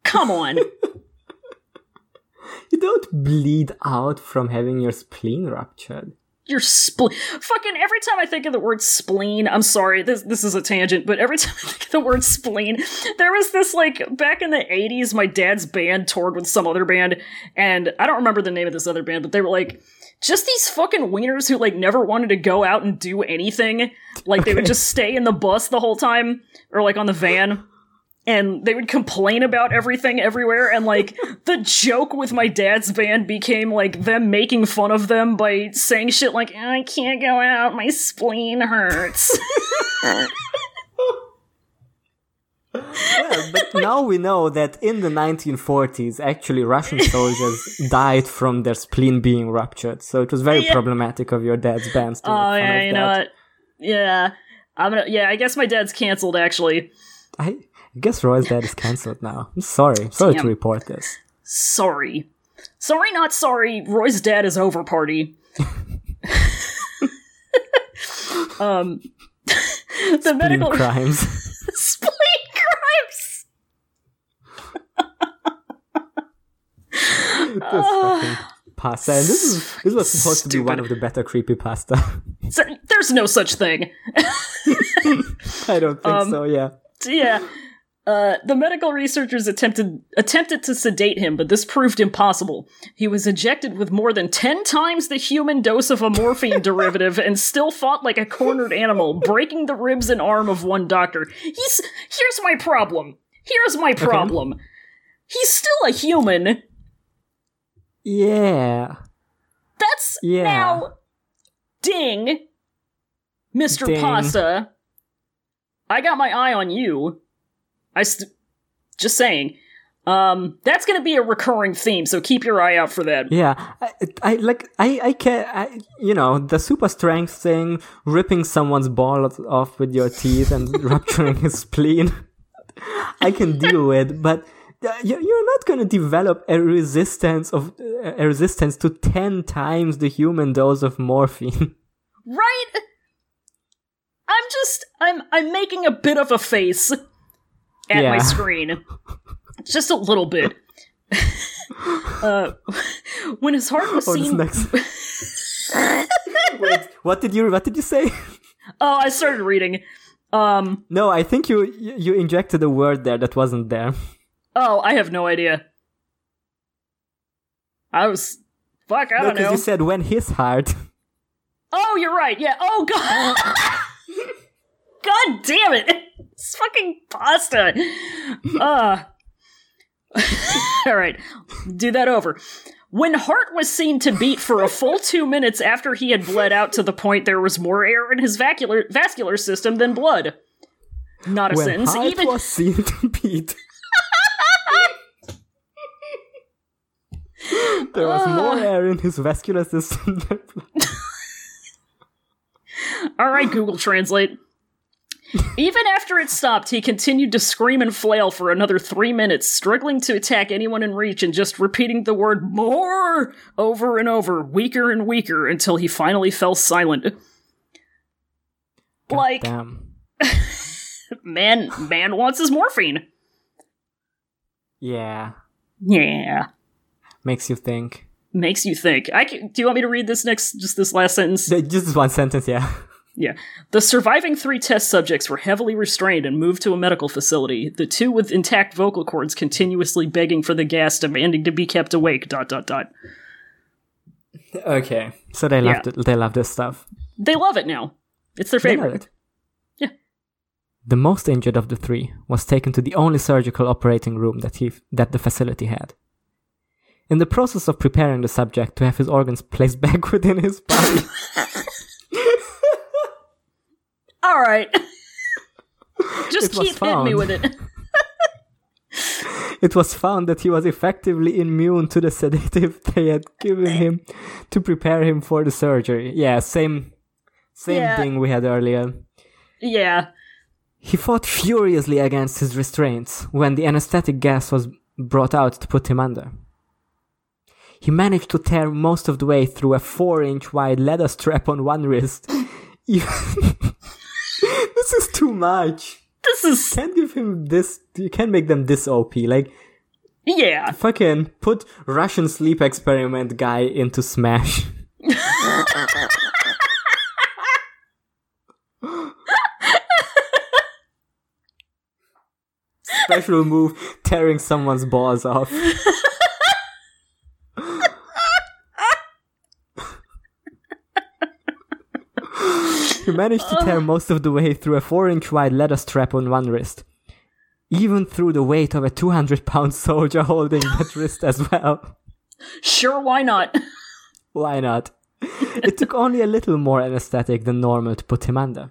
Come on. you don't bleed out from having your spleen ruptured. Your spleen. Fucking every time I think of the word spleen, I'm sorry, this this is a tangent, but every time I think of the word spleen, there was this like back in the 80s, my dad's band toured with some other band, and I don't remember the name of this other band, but they were like just these fucking wieners who like never wanted to go out and do anything. Like they would just stay in the bus the whole time, or like on the van. And they would complain about everything everywhere and like the joke with my dad's band became like them making fun of them by saying shit like oh, i can't go out. My spleen hurts. Well, but now we know that in the 1940s, actually, Russian soldiers died from their spleen being ruptured. So it was very Yeah. problematic of your dad's band to oh yeah of you know what? Yeah. I'm gonna yeah i guess my dad's canceled actually. I guess Roy's dad is cancelled now. I'm sorry. Sorry to report this. sorry sorry not sorry roy's dad is over party um the Spleen medical crimes. spleen crimes this fucking pasta. And this is this was supposed to be one of the better creepy pasta. There's no such thing I don't think Um, so. Yeah. yeah. Uh, the medical researchers attempted attempted to sedate him, but this proved impossible. He was injected with more than ten times the human dose of a morphine derivative, and still fought like a cornered animal, breaking the ribs and arm of one doctor. He's here's my problem. Here's my problem. He's still a human. Yeah. That's Yeah. now ding, Mr. Ding. Pasta. I got my eye on you. I st- just saying. Um, that's going to be a recurring theme, so keep your eye out for that. Yeah, I, I like I I can I, you know the super strength thing, ripping someone's balls off with your teeth and rupturing his spleen. I can deal with, but uh, you- you're not going to develop a resistance of uh, a resistance to ten times the human dose of morphine. Right? I'm just I'm I'm making a bit of a face at my screen. Just a little bit. uh, when his heart was seen. Wait, what did you what did you say? Oh, I started reading. Um No, I think you you injected a word there that wasn't there. oh, I have no idea. I was fuck, I don't Because know. you said when his heart. Oh, you're right. Yeah. Oh god. god damn it. It's fucking pasta. Uh All right. Do that over. When heart was seen to beat for a full 2 minutes after he had bled out to the point there was more air in his vascular vascular system than blood. Not a when sentence. heart Even was seen to beat. there was more air in his vascular system than blood. All right, Google Translate. Even after it stopped, he continued to scream and flail for another three minutes, struggling to attack anyone in reach and just repeating the word more over and over, weaker and weaker, until he finally fell silent. like, Damn. man, man wants his morphine. Yeah. Yeah. Makes you think. Makes you think. I can, do you want me to read this next, just this last sentence? Just this one sentence, yeah. Yeah. The surviving three test subjects were heavily restrained and moved to a medical facility, the two with intact vocal cords continuously begging for the gas, demanding to be kept awake, dot dot dot. Okay. So they love Yeah. it. They love this stuff. They love it now. It's their They love favorite. it. Yeah. The most injured of the three was taken to the only surgical operating room that he that the facility had. In the process of preparing the subject to have his organs placed back within his body, All right. Just It keep hitting me with it. it was found that he was effectively immune to the sedative they had given eh. him to prepare him for the surgery. Yeah, same same Yeah. thing we had earlier. yeah. He fought furiously against his restraints when the anesthetic gas was brought out to put him under. He managed to tear most of the way through a four inch wide leather strap on one wrist. This is too much. This is. Can't give him this. You can't make them this OP. Like, Yeah. fucking put Russian sleep experiment guy into Smash. Special move tearing someone's balls off. He managed to tear oh. most of the way through a 4 inch wide leather strap on one wrist. Even through the weight of a 200 pound soldier holding that wrist as well. Sure, why not? Why not? It took only a little more anesthetic than normal to put him under.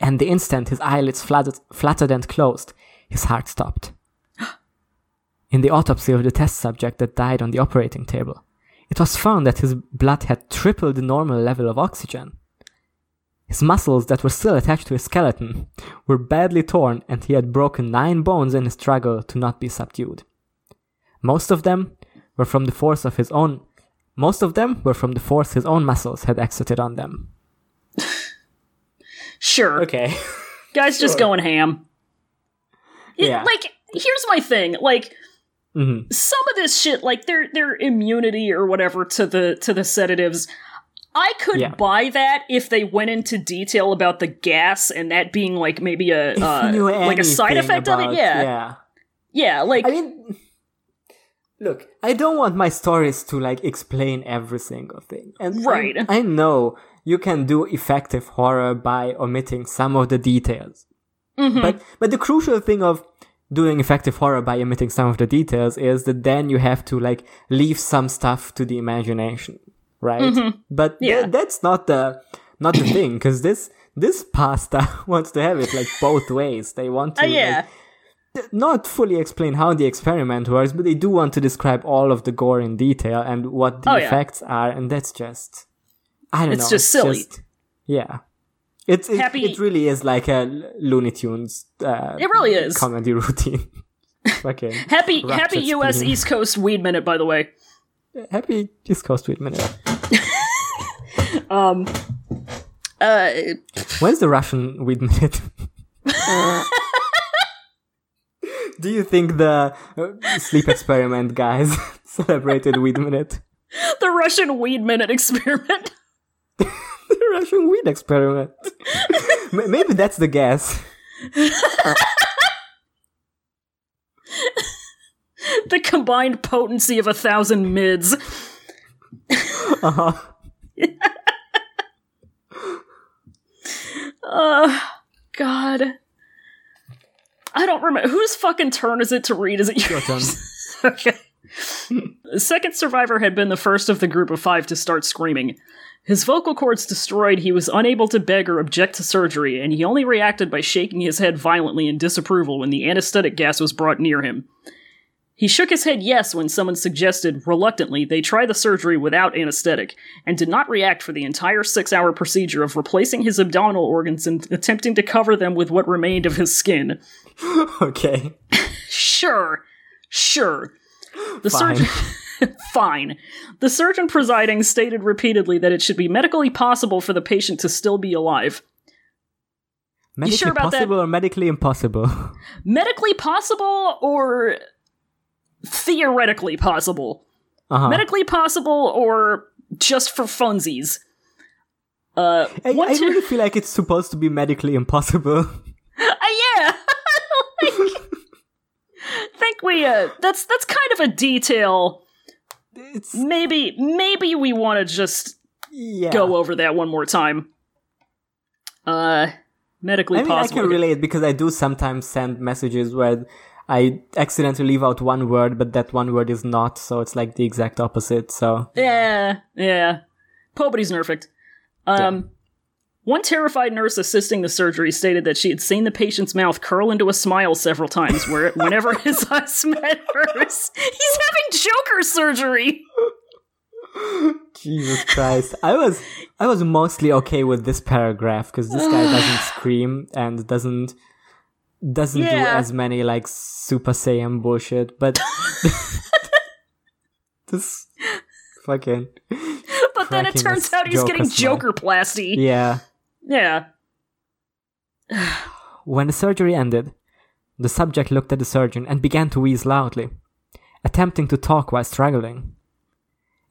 And the instant his eyelids fluttered, fluttered and closed, his heart stopped. In the autopsy of the test subject that died on the operating table, it was found that his blood had tripled the normal level of oxygen. His muscles that were still attached to his skeleton were badly torn, and he had broken nine bones in his struggle to not be subdued. Most of them were from the force of his own most of them were from the force his own muscles had exerted on them. Sure. Okay. Guys just going ham. It- Yeah. Like, here's my thing. Like, hmm some of this shit, like their their immunity or whatever to the to the sedatives, I could Yeah. buy that if they went into detail about the gas and that being like maybe a uh, like a side effect of it. Yeah. Yeah. yeah, like I mean, look, I don't want my stories to like explain every single thing. And I- Right. I, know you can do effective horror by omitting some of the details. Mm-hmm. But but the crucial thing of doing effective horror by omitting some of the details is that then you have to like leave some stuff to the imagination, right? But Mm-hmm. Yeah. that's not the not the thing because this this pasta wants to have it like both ways. They want to uh, yeah. like, not fully explain how the experiment works, but they do want to describe all of the gore in detail and what the Oh, yeah. effects are, and that's just I don't It's know. It's just silly. yeah, it's it, Happy- it really is like a Looney Tunes. Uh, It really is. comedy routine. okay, Happy Happy US speeding. East Coast Weed Minute, by the way. Happy Coast Tweet Minute. Um, uh, When's the Russian weed minute? Do you think the uh, sleep experiment guys celebrated weed minute? the Russian Weed Minute experiment. The Russian weed experiment. Maybe that's the guess. The combined potency of a thousand mids. Uh-huh. Uh, God. I don't remember. Whose fucking turn is it to read? Is it Your yours? turn. okay. The second survivor had been the first of the group of five to start screaming. His vocal cords destroyed, he was unable to beg or object to surgery, and he only reacted by shaking his head violently in disapproval when the anesthetic gas was brought near him. He shook his head yes when someone suggested, reluctantly, they try the surgery without anesthetic, and did not react for the entire six hour procedure of replacing his abdominal organs and attempting to cover them with what remained of his skin. Okay. Sure, sure. The Fine. surgeon. Fine. The surgeon presiding stated repeatedly that it should be medically possible for the patient to still be alive. Medically sure about that? possible or medically impossible? Medically possible or theoretically possible? Uh-huh. Medically possible or just for funsies? Uh, I, I two- really feel like it's supposed to be medically impossible. Uh, yeah. Like, think we uh that's that's kind of a detail. It's Maybe maybe we want to just yeah. go over that one more time. Uh medically I mean, possible. I can relate because I do sometimes send messages where I accidentally leave out one word, but that one word is not, so it's like the exact opposite. So Yeah, yeah. Nobody's perfect. Um one terrified nurse assisting the surgery stated that she had seen the patient's mouth curl into a smile several times where whenever his eyes met hers. He's having Joker surgery. Jesus Christ, I was I was mostly okay with this paragraph because this guy doesn't scream and doesn't doesn't do as many like Super Saiyan bullshit, but this fucking But then it turns out he's getting. Joker plasty. yeah. Yeah. When the surgery ended, the subject looked at the surgeon and began to wheeze loudly, attempting to talk while struggling.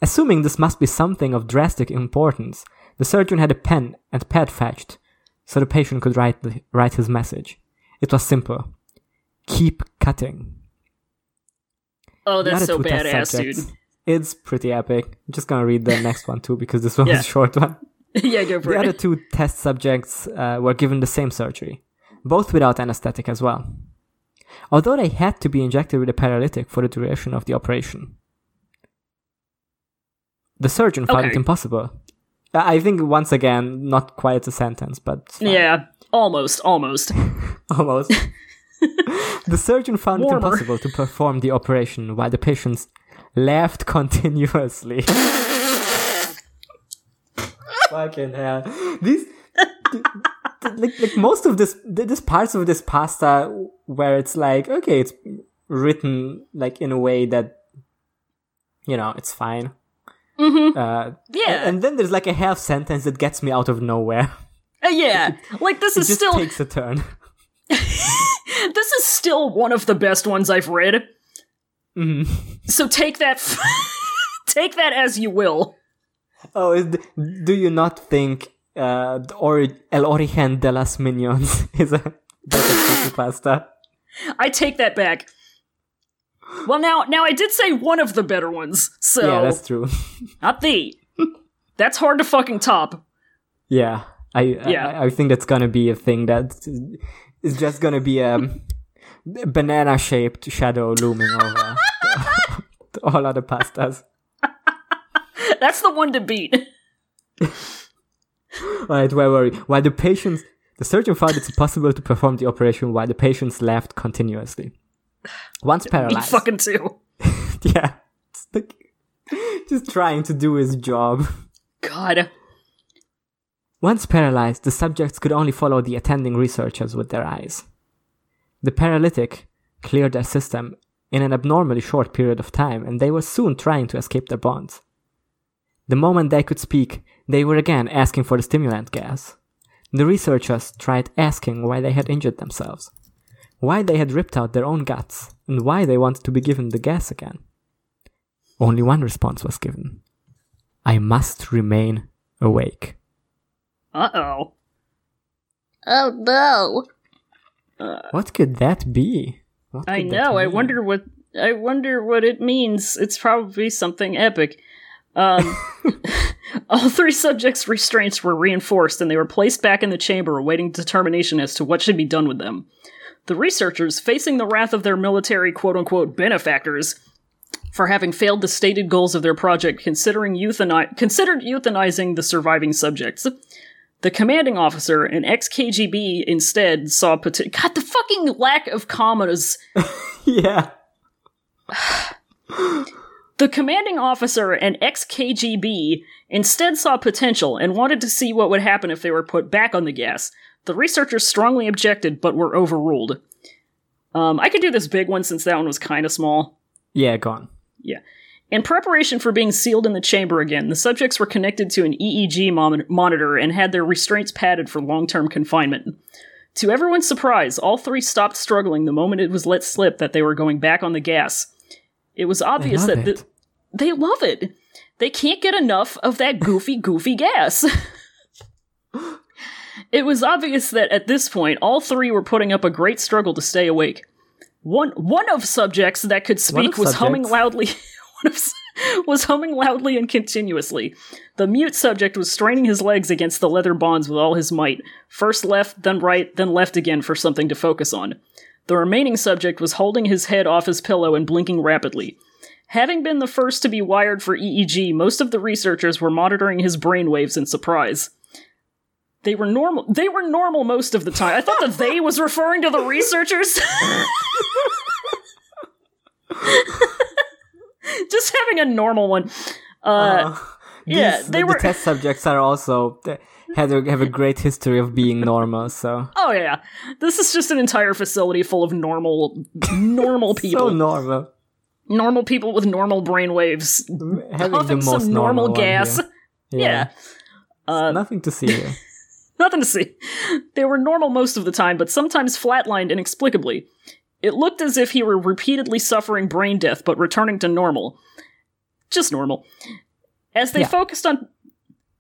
Assuming this must be something of drastic importance, the surgeon had a pen and pad fetched, so the patient could write, the, write his message. It was simple. Keep cutting. Oh, that's so badass, subjects- dude. It's pretty epic. I'm just gonna read the next one too because this one Yeah. was a short one. yeah, go for The it. The other two test subjects uh, were given the same surgery, both without anesthetic as well. Although they had to be injected with a paralytic for the duration of the operation. The surgeon found it impossible. I think once again, not quite a sentence, but. Yeah, almost, almost. almost. the surgeon found it impossible to perform the operation while the patients laughed continuously. Fucking hell. These. th- th- like, like most of this, th- this parts of this pasta where it's like, okay, it's written like in a way that, you know, it's fine. Mm-hmm. Uh, Yeah, and then there's like a half sentence that gets me out of nowhere. Yeah. Like this It is just still takes a turn. this is still one of the best ones I've read. Mhm. So take that, take that as you will. Oh, do you not think uh, ori- El Origen de las Minions is a better pasta? I take that back. Well, now, now I did say one of the better ones, so Yeah, that's true. not the. That's hard to fucking top. yeah, I, Yeah. I I think that's gonna be a thing that is just gonna be a banana shaped shadow looming over all other pastas. That's the one to beat. Right, where were we? While the patients The surgeon found it's impossible to perform the operation while the patients laughed continuously. Once paralyzed. Me fucking too. yeah, like just trying to do his job. God. Once paralyzed, the subjects could only follow the attending researchers with their eyes. The paralytic cleared their system in an abnormally short period of time, and they were soon trying to escape their bonds. The moment they could speak, they were again asking for the stimulant gas. The researchers tried asking why they had injured themselves, why they had ripped out their own guts, and why they wanted to be given the gas again. Only one response was given I must remain awake. Uh oh. Oh no. What could that be? What I could that know. I wonder what I wonder what it means. It's probably something epic. Um, all three subjects' restraints were reinforced, and they were placed back in the chamber, awaiting determination as to what should be done with them. The researchers, facing the wrath of their military "quote-unquote" benefactors for having failed the stated goals of their project, considering euthani- considered euthanizing the surviving subjects. The commanding officer, an ex-KGB, instead saw pot- God, the fucking lack of commas Yeah. The commanding officer, an ex KGB, instead saw potential and wanted to see what would happen if they were put back on the gas. The researchers strongly objected, but were overruled. Um, I could do this big one since that one was kind of small. Yeah, gone. Yeah. In preparation for being sealed in the chamber again, the subjects were connected to an EEG mon- monitor and had their restraints padded for long term confinement. To everyone's surprise, all three stopped struggling the moment it was let slip that they were going back on the gas. It was obvious that the- they love it. They can't get enough of that goofy, goofy gas. it was obvious that at this point, all three were putting up a great struggle to stay awake. One one of subjects that could speak was humming loudly. one of s- was humming loudly and continuously. The mute subject was straining his legs against the leather bonds with all his might. First left, then right, then left again for something to focus on. The remaining subject was holding his head off his pillow and blinking rapidly. Having been the first to be wired for EEG, most of the researchers were monitoring his brainwaves in surprise. They were normal. They were normal most of the time. I thought that they was referring to the researchers. Just having a normal one. Uh, yeah, These- they the, were. the test subjects are also they had a, have a great history of being normal. So oh yeah, this is just an entire facility full of normal, normal people. so normal. normal people with normal brainwaves, Having the most some normal one gas. here. Yeah. Uh, Nothing to see here. Nothing to see. They were normal most of the time, but sometimes flatlined inexplicably. It looked as if he were repeatedly suffering brain death, but returning to normal. Just normal. As they Yeah. focused on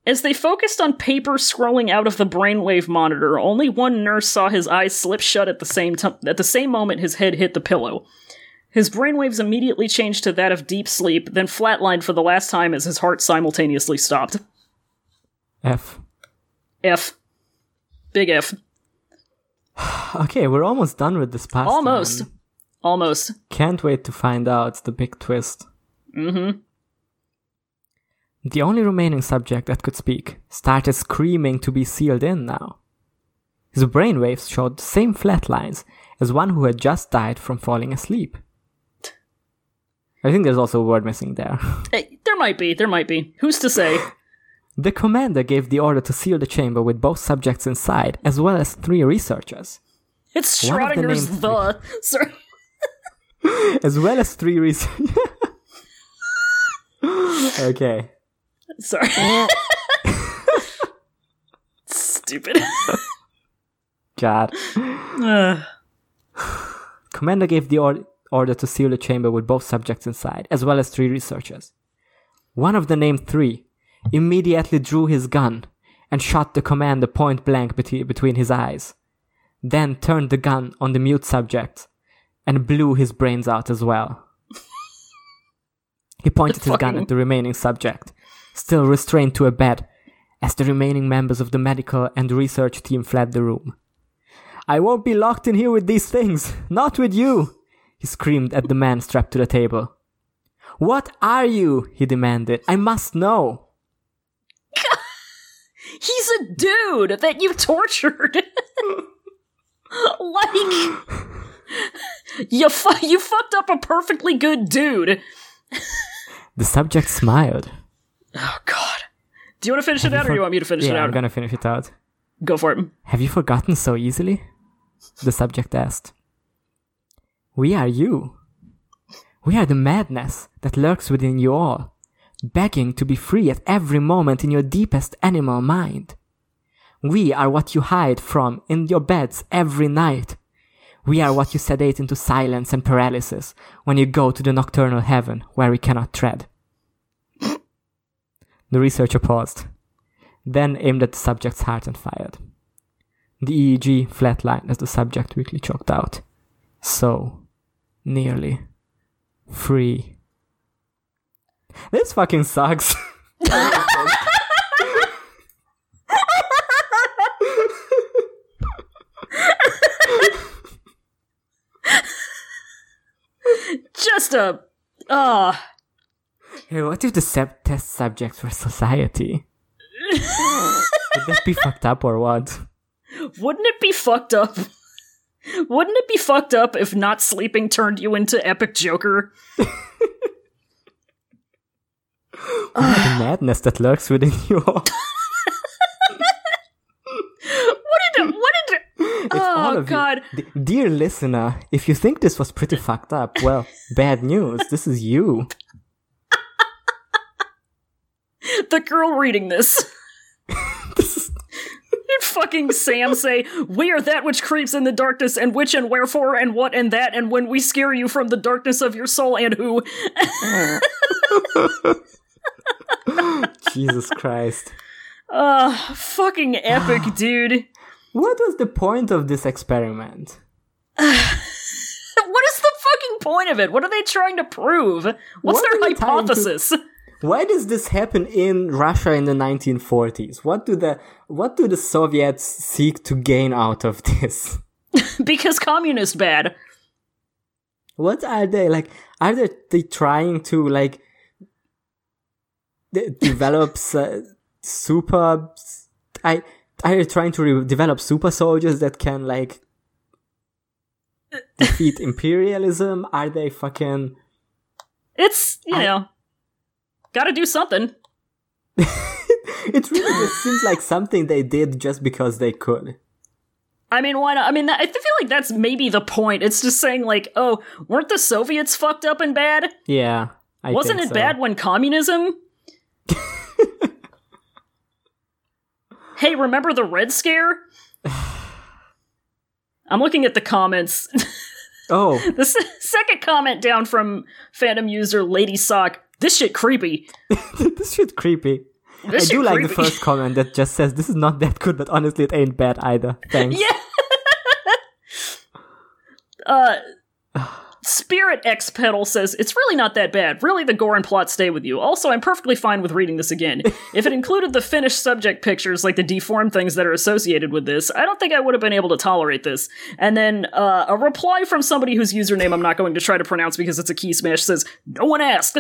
as they focused on paper scrolling out of the brainwave monitor, only one nurse saw his eyes slip shut at the same time at the same moment his head hit the pillow. His brainwaves immediately changed to that of deep sleep, then flatlined for the last time as his heart simultaneously stopped. F. F. Big F. Okay, we're almost done with this past. Almost. Almost. Can't wait to find out the big twist. Mm-hmm. The only remaining subject that could speak started screaming to be sealed in now. His brainwaves showed the same flat lines as one who had just died from falling asleep. I think there's also a word missing there. Hey, there might be, there might be. Who's to say? The commander gave the order to seal the chamber with both subjects inside, as well as three researchers. It's the Schrodinger's names- the. Sorry. As well as three researchers. okay. Sorry. Stupid. God. Uh, Commander gave the or- order to seal the chamber with both subjects inside, as well as three researchers. One of the named three immediately drew his gun and shot the commander point blank between his eyes, then turned the gun on the mute subject and blew his brains out as well. He pointed his gun at the remaining subject, still restrained to a bed, as the remaining members of the medical and research team fled the room. I won't be locked in here with these things. Not with you. He screamed at the man strapped to the table. What are you? He demanded. I must know. He's a dude that you tortured. like you fu- you fucked up a perfectly good dude. The subject smiled. Oh god. Do you want to finish it out or do you want me to finish yeah, it out? I'm gonna finish it out. Go for it. Have you forgotten so easily? The subject asked. We are you. We are the madness that lurks within you all, begging to be free at every moment in your deepest animal mind. We are what you hide from in your beds every night. We are what you sedate into silence and paralysis when you go to the nocturnal heaven where we cannot tread. The researcher paused, then aimed at the subject's heart and fired. The EEG flatlined as the subject weakly choked out. So, nearly free. This fucking sucks. Just a uh hey, what if the sub- test subjects were society? Would that be fucked up or what? wouldn't it be fucked up? Wouldn't it be fucked up if not sleeping turned you into epic joker? the madness that lurks within you all. What did it, what did it, It's Oh god. D- dear listener, if you think this was pretty fucked up, well, bad news. This is you. The girl reading this. Fucking Sam say, We are that which creeps in the darkness, and which and wherefore, and what and that, and when we scare you from the darkness of your soul, and who? Jesus Christ. Uh, fucking epic, dude. What was the point of this experiment? What is the fucking point of it? What are they trying to prove? What's What their to- hypothesis? Why does this happen in Russia in the 1940s? What do the what do the Soviets seek to gain out of this? because communist bad. What are they like? Are they, they trying to like de- develop s- super? I are they trying to re- develop super soldiers that can like defeat imperialism? Are they fucking? It's, you I- know, gotta do something. it really just seems like something they did just because they could. I mean, why not? I mean, that, I feel like that's maybe the point. It's just saying, like, oh, weren't the Soviets fucked up and bad? Yeah, I Wasn't it so. bad when communism? hey, remember the Red Scare? I'm looking at the comments. Oh, the s- second comment down from Phantom user Lady Sock. This shit creepy. this shit creepy. This I shit do like the first comment that just says this is not that good, but honestly, it ain't bad either. Thanks. Yeah. uh, Spirit X Pedal says it's really not that bad. Really, the gore and plot stay with you. Also, I'm perfectly fine with reading this again. if it included the finished subject pictures, like the deformed things that are associated with this, I don't think I would have been able to tolerate this. And then uh, a reply from somebody whose username I'm not going to try to pronounce because it's a key smash says, "No one asked."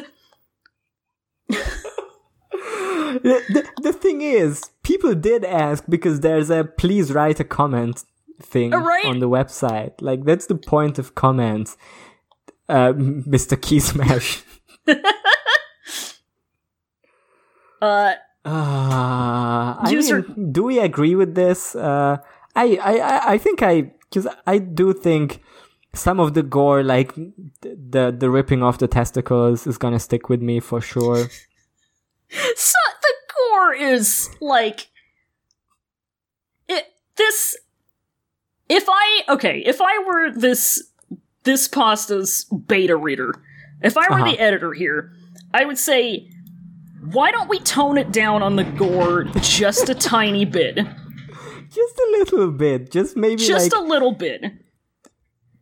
The, the, the thing is, people did ask because there's a please write a comment thing Uh, right? on the website. Like, that's the point of comments, uh, Mr. Key Smash. Uh, Uh, I User- mean, do we agree with this? Uh, I, I, I- I think I, because I do think some of the gore, like the the ripping off the testicles, is gonna stick with me for sure. so the gore is like it this if i okay if i were this this pasta's beta reader if i were Uh-huh. the editor here i would say why don't we tone it down on the gore just a tiny bit Just a little bit, just maybe just like a little bit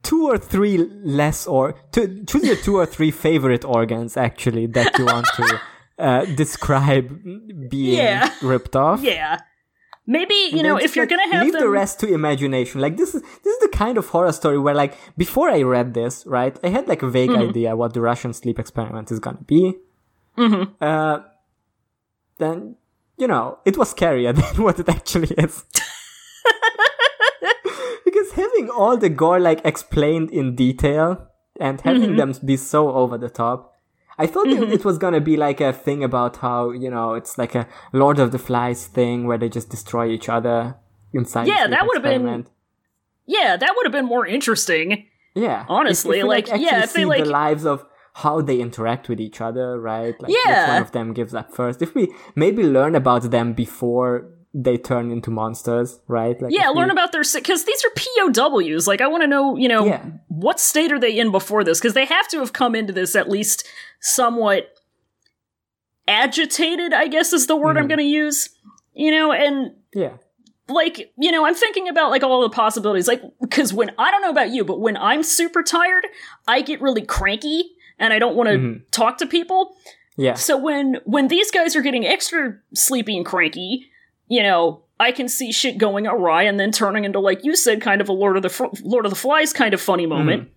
two or three less, or two, choose your two or three favorite organs actually that you want to uh, describe being Yeah. ripped off. yeah maybe you know if you're like, gonna have leave them the rest to imagination like this is this is the kind of horror story where like before i read this right i had like a vague Mm-hmm. idea what the russian sleep experiment is gonna be Mhm. uh then you know, it was scarier than what it actually is. because having all the gore like explained in detail and having them be so over the top. I thought it, mm-hmm. it was gonna be like a thing about how, you know, it's like a Lord of the Flies thing where they just destroy each other inside. Yeah, that would've been- Yeah, that would have been more interesting. Yeah. Honestly, if we, like, actually yeah, if they, like- the lives of how they interact with each other, right? Like which one of them gives up first. If we maybe learn about them before they turn into monsters, right? Like Yeah, learn we- about their because these are POWs. Like, I want to know, you know, Yeah. what state are they in before this? Because they have to have come into this at least somewhat agitated. I guess is the word I'm Mhm. going to use. You know, and Yeah. like you know, I'm thinking about like all the possibilities. Like, because when I don't know about you, but when I'm super tired, I get really cranky and I don't want to Mhm. talk to people. Yeah. So when when these guys are getting extra sleepy and cranky, you know, I can see shit going awry and then turning into like you said, kind of a Lord of the Fr- Lord of the Flies kind of funny moment.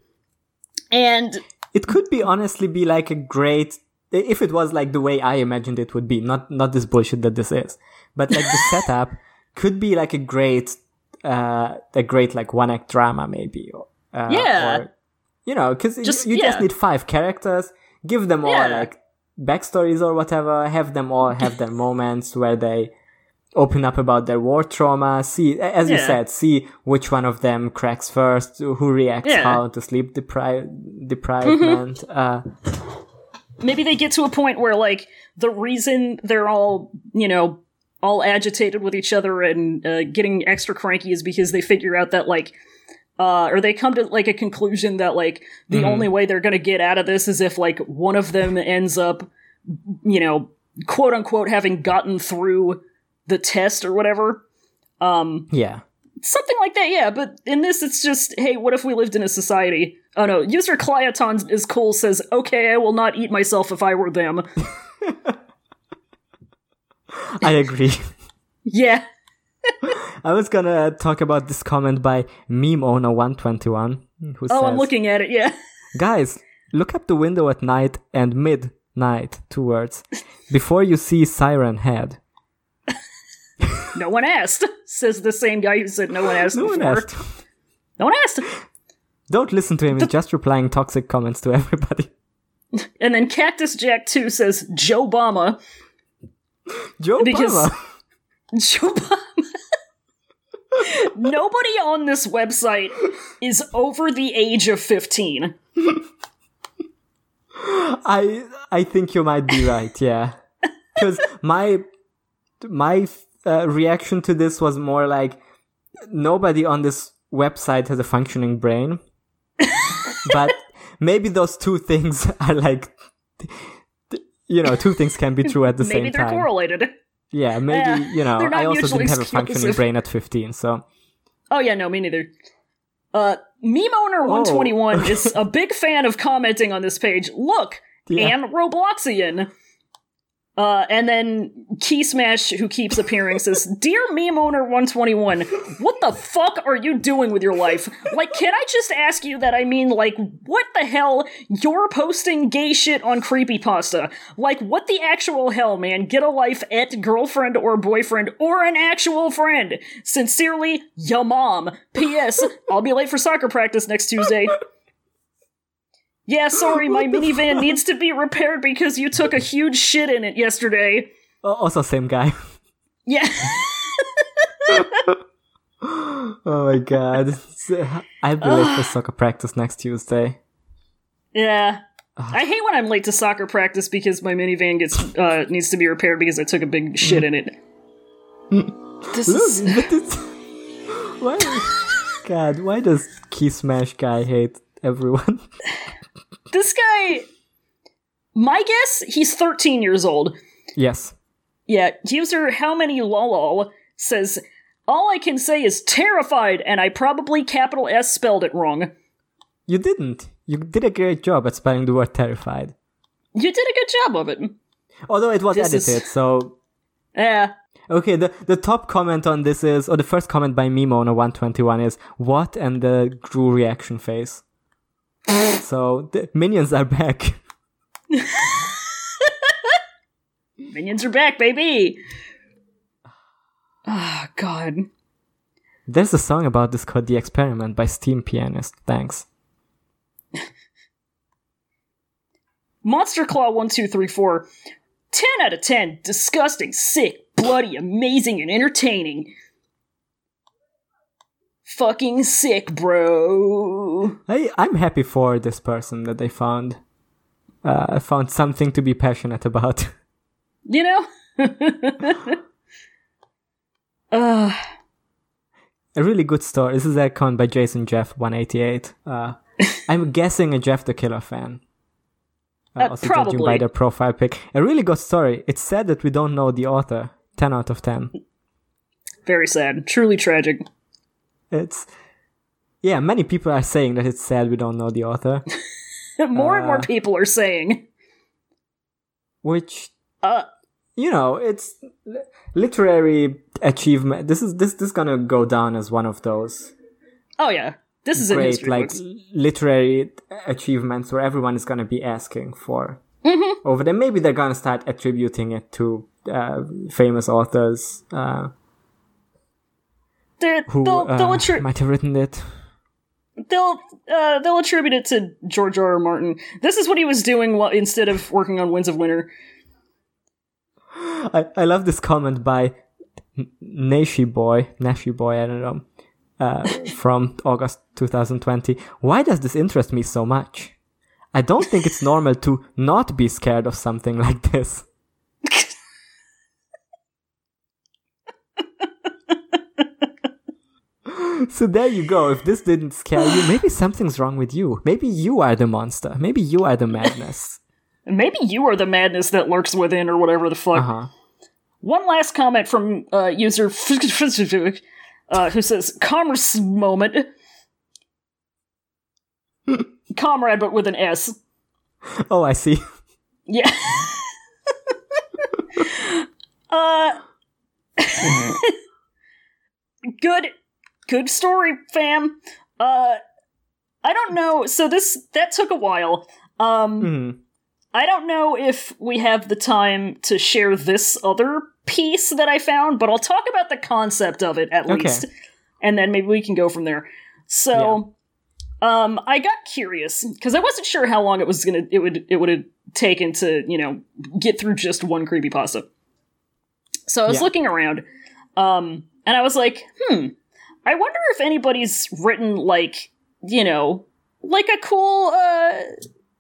And It could be honestly be like a great if it was like the way I imagined it would be, not not this bullshit that this is. But like the setup could be like a great uh a great like one act drama maybe. Or, uh, Yeah. Or, you know, because you, you just need five characters, give them all like backstories or whatever, have them all have their moments where they open up about their war trauma, see as you said, see which one of them cracks first, who reacts Yeah. how to sleep depri- deprivement. uh maybe they get to a point where like the reason they're all you know all agitated with each other and uh, getting extra cranky is because they figure out that like uh, or they come to like a conclusion that like the only way they're gonna get out of this is if like one of them ends up you know quote unquote having gotten through the test or whatever um yeah. something like that yeah but in this it's just hey what if we lived in a society oh no user Clyaton is cool says okay i will not eat myself if i were them I agree. yeah I was gonna talk about this comment by meme owner 121 who oh says, i'm looking at it yeah Guys, look up the window at night and midnight, two words, before you see siren head. No one asked says the same guy who said no one asked No one before asked. no one asked Don't listen to him, he's just replying toxic comments to everybody. and then cactus jack 2 says joe obama Joe Because- Obama. joe obama nobody on this website is over the age of 15 I I think you might be right. Yeah, because my my uh, reaction to this was more like nobody on this website has a functioning brain, but maybe those two things are like. You know, two things can be true at the same time. maybe they're correlated Yeah, maybe Yeah, you know. I also didn't have a functioning brain at fifteen, so Oh yeah, no, me neither. Uh, meme owner one twenty one okay. is a big fan of commenting on this page. Look, Yeah. and Robloxian. Uh, and then Key Smash, who keeps appearing, says, "Dear meme owner one twenty one, what the fuck are you doing with your life? Like, can I just ask you that? I mean, like, what the hell? You're posting gay shit on creepypasta. Like, what the actual hell, man? Get a life at girlfriend or boyfriend or an actual friend. Sincerely, your mom. P.S. I'll be late for soccer practice next Tuesday." Yeah, sorry, my minivan needs to be repaired because you took a huge shit in it yesterday. Al- also same guy. Yeah. Oh my god, I'll be late for soccer practice next Tuesday. yeah. I hate when I'm late to soccer practice because my minivan gets uh, needs to be repaired because I took a big shit in it. This is Look, why? God, why does Key Smash guy hate everyone? This guy. My guess, he's 13 years old. yes, Yeah, user how many lolol says, all I can say is terrified, and I probably capital S spelled it wrong. you didn't. You did a great job at spelling the word terrified. You did a good job of it. Although it was This is- edited, so Yeah. okay. The the top comment on this is, or the first comment by Mimo one twenty one is what and the Gru reaction face. So the minions are back. Minions are back, baby! Ah, God. There's a song about this called The Experiment by Steam Pianist. Thanks. Monster Claw 1234. 10 out of 10. Disgusting, sick, bloody, amazing, and entertaining. Fucking sick, bro. I, I'm happy for this person that they found. Uh, found something to be passionate about. You know? uh, a really good story. This is an account by Jason Jeff 188. Uh, I'm guessing a Jeff the Killer fan. Uh, Uh, also judging by probably. their profile pic. A really good story. It's sad that we don't know the author. 10 out of 10. very sad. Truly tragic. It's. Yeah, many people are saying that it's sad we don't know the author. more and more Uh. people are saying. Which, Uh, you know, it's literary achievement. This is this this is gonna go down as one of those oh yeah. This is great like books. literary achievements where everyone is gonna be asking for Mm-hmm. over there. Maybe they're gonna start attributing it to uh, famous authors uh, They're, who they'll, they'll, uh, attri- might have written it. they'll, uh, they'll attribute it to George R. R. Martin. This is what he was doing while, instead of working on Winds of Winter. I, I love this comment by Nashi Boy, Nashi Boy, I don't know, uh, from August 2020. Why does this interest me so much? I don't think it's normal to not be scared of something like this. so there you go. If this didn't scare you, maybe something's wrong with you. Maybe you are the monster. Maybe you are the madness. Maybe you are the madness that lurks within, or whatever the fuck. Uh huh. One last comment from uh, user uh, who says, "Commerce moment." Comrade, but with an S. Oh, I see. Yeah. uh. good, good story, fam. Uh, I don't know. So this that took a while. Um, Mhm. I don't know if we have the time to share this other piece that I found, but I'll talk about the concept of it at Okay. least, and then maybe we can go from there. So, um, I got curious because I wasn't sure how long it was gonna it would it would have taken to you know get through just one creepypasta. So I was Yeah. looking around, um, and I was like, hmm, I wonder if anybody's written like you know like a cool uh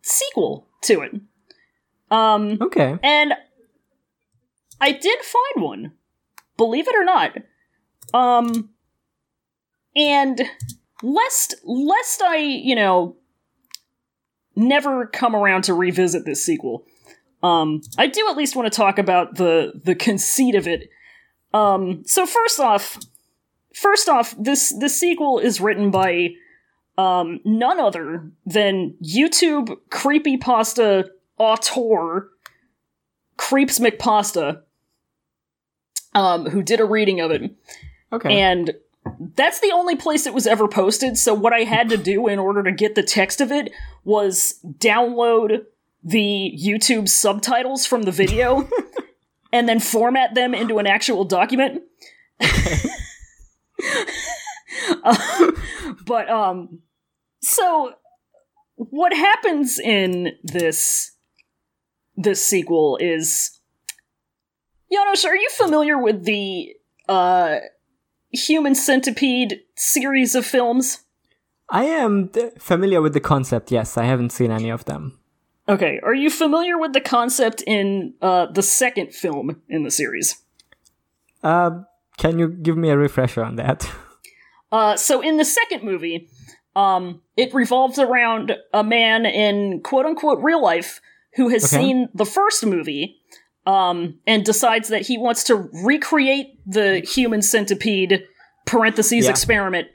sequel to it. Um, Okay. and I did find one, believe it or not. Um, and lest lest I, you know, never come around to revisit this sequel. Um, I do at least want to talk about the the conceit of it. Um, so first off, first off, this this sequel is written by um, none other than YouTube creepypasta auteur Creeps McPasta, um, who did a reading of it. Okay. And that's the only place it was ever posted. So what I had to do in order to get the text of it was download the YouTube subtitles from the video and then format them into an actual document. Uh, but um so what happens in this this sequel is Janos, are you familiar with the uh Human Centipede series of films? I am th- familiar with the concept. Yes, I haven't seen any of them. Okay, are you familiar with the concept in uh, the second film in the series? Uh, can you give me a refresher on that? Uh, so in the second movie, um, it revolves around a man in quote unquote real life who has Okay. seen the first movie, um, and decides that he wants to recreate the human centipede parentheses Yeah. experiment,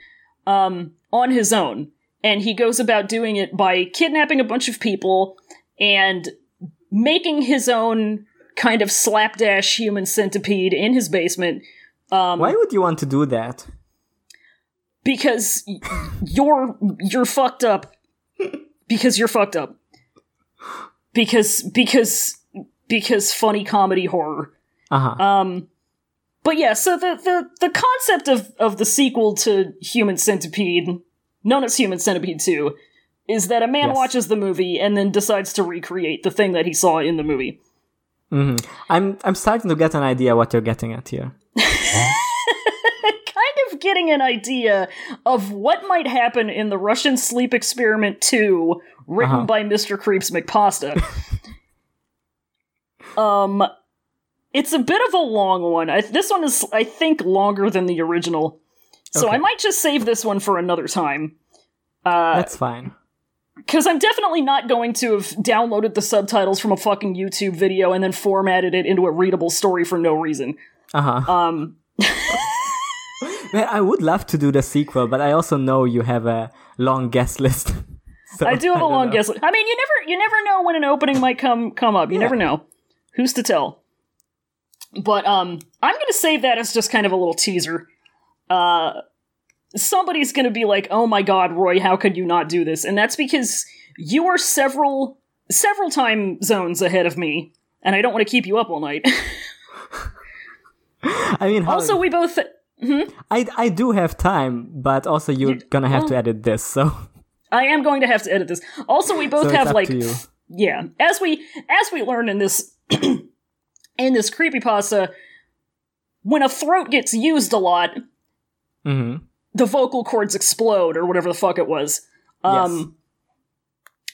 um, on his own. And he goes about doing it by kidnapping a bunch of people and making his own kind of slapdash human centipede in his basement. Um, Why would you want to do that? because you're you're fucked up because you're fucked up because because because funny comedy horror Uh huh. um but yeah, so the, the, the concept of, of the sequel to Human Centipede, known as Human Centipede 2, is that a man Yes. watches the movie and then decides to recreate the thing that he saw in the movie. hmm I'm I'm starting to get an idea what you're getting at here. kind of getting an idea of what might happen in the Russian Sleep Experiment 2, written Uh-huh. by Mr. Creeps McPasta. um, it's a bit of a long one. I, this one is, I think, longer than the original. So I might just save this one for another time. Uh, That's fine. Because I'm definitely not going to have downloaded the subtitles from a fucking YouTube video and then formatted it into a readable story for no reason. Uh huh. Um, Man, I would love to do the sequel, but I also know you have a long guest list. So, I do have a long know. list. I mean, you never you never know when an opening might come come up. You never know. Who's to tell? But um I'm going to save that as just kind of a little teaser. Uh somebody's going to be like, "Oh my god, Roy, how could you not do this?" And that's because you are several several time zones ahead of me, and I don't want to keep you up all night. I mean, also, we both I I do have time, but also you're gonna have to edit this, so. I am going to have to edit this. Also, we both so have like you. yeah as we as we learn in this in this creepypasta when a throat gets used a lot hmm the vocal cords explode or whatever the fuck it was. Um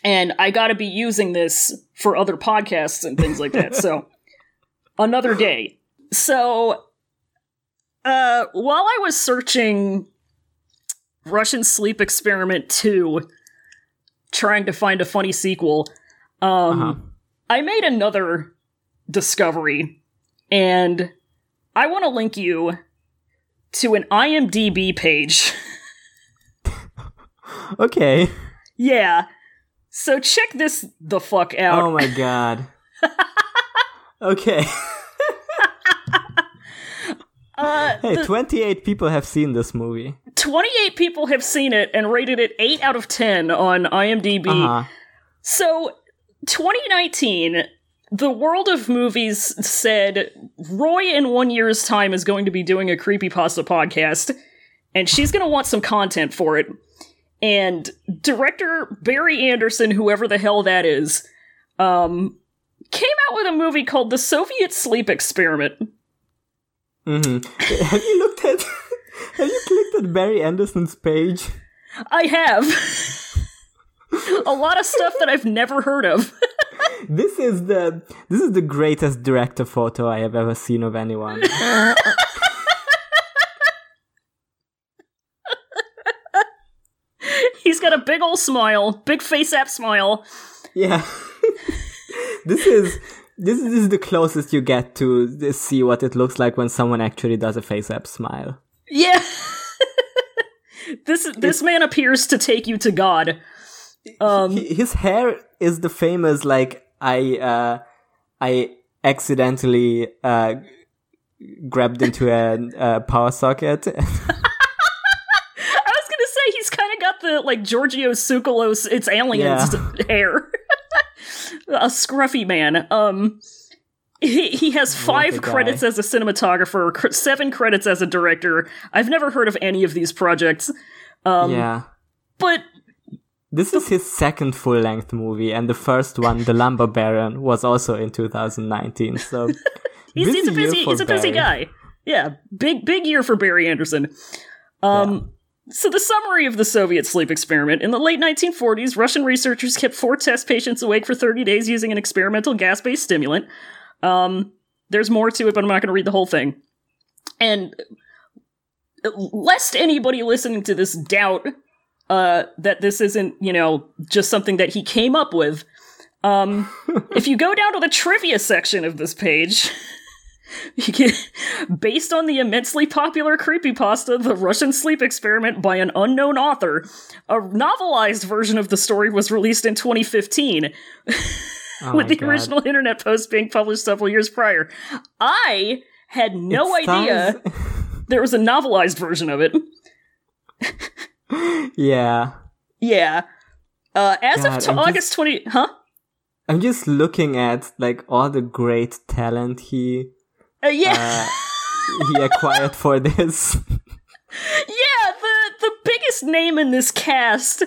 and i gotta be using this for other podcasts and things like that so another day so uh while i was searching russian sleep experiment 2 trying to find a funny sequel um Uh-huh. I made another discovery, and I want to link you to an IMDb page. Okay. yeah. So check this the fuck out. Oh my god. okay. Uh, Hey, the- 28 people have seen this movie. 28 people have seen it and rated it 8 out of 10 on IMDb. Uh-huh. So, 2019, the world of movies said Roy in one year's time is going to be doing a creepypasta podcast, and she's going to want some content for it. And director Barry Anderson, whoever the hell that is, um, came out with a movie called The Soviet Sleep Experiment. Hmm Have you looked at Have you clicked at Barry Anderson's page? I have. a lot of stuff that I've never heard of. This is the this is the greatest director photo I have ever seen of anyone. He's got a big old smile, big FaceApp smile. Yeah. this is this is, this is the closest you get to see what it looks like when someone actually does a FaceApp smile. Yeah. this this man appears to take you to God. Um His hair is the famous like I uh I accidentally uh grabbed into a, a power socket. I was gonna say he's kind of got the like Giorgio Tsoukalos, it's aliens hair, a scruffy man. Um, he he has five guy. credits as a cinematographer, cr- seven credits as a director. I've never heard of any of these projects, um, yeah. but This is his second full length movie, and the first one, The Lumber Baron, was also in 2019. So he's, he's a busy he's a busy Barry. guy. Yeah, big big year for Barry Anderson. Um, so the summary of the Soviet sleep experiment: in the late 1940s, Russian researchers kept four test patients awake for 30 days using an experimental gas-based stimulant. Um, there's more to it, but I'm not going to read the whole thing. And lest anybody listening to this doubt uh, that this isn't, you know, just something that he came up with. Um, if you go down to the trivia section of this page, you get, based on the immensely popular creepypasta, The Russian Sleep Experiment by an unknown author, a novelized version of the story was released in 2015, oh with the God. original internet post being published several years prior. I had no It idea stars- there was a novelized version of it. yeah. Yeah. Uh, as God, of t- August 20, huh? I'm just looking at like all the great talent he Uh, yeah. he acquired for this. Yeah, the the biggest name in this cast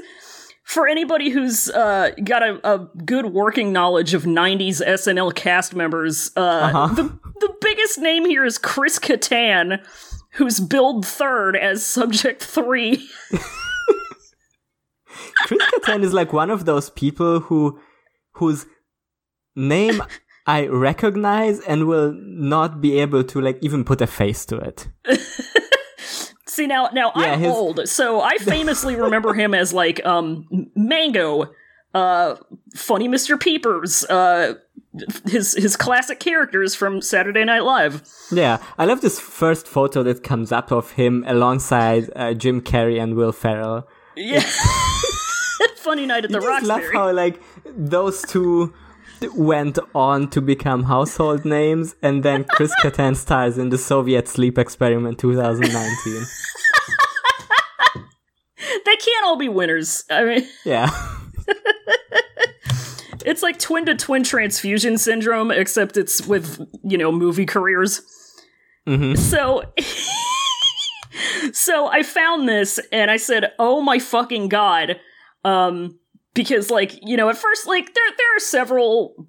for anybody who's uh, got a, a good working knowledge of '90s SNL cast members. Uh, Uh-huh. The the biggest name here is Chris Kattan, who's billed third as Subject Three. Chris Kattan is like one of those people who whose name I recognize and will not be able to like even put a face to it. See now, now Yeah, I'm his- old, so I famously remember him as like um Mango, uh, funny Mr. Peepers, uh, his his classic characters from Saturday Night Live. Yeah, I love this first photo that comes up of him alongside uh, Jim Carrey and Will Ferrell. Yeah, funny night at the I just love how like those two went on to become household names, and then Chris Kattan stars in the Soviet Sleep Experiment 2019. They can't all be winners. I mean, Yeah. it's like twin to twin transfusion syndrome, except it's with you know movie careers. So. so I found this and I said, "Oh my fucking god!" Um, because like you know, at first, like there there are several,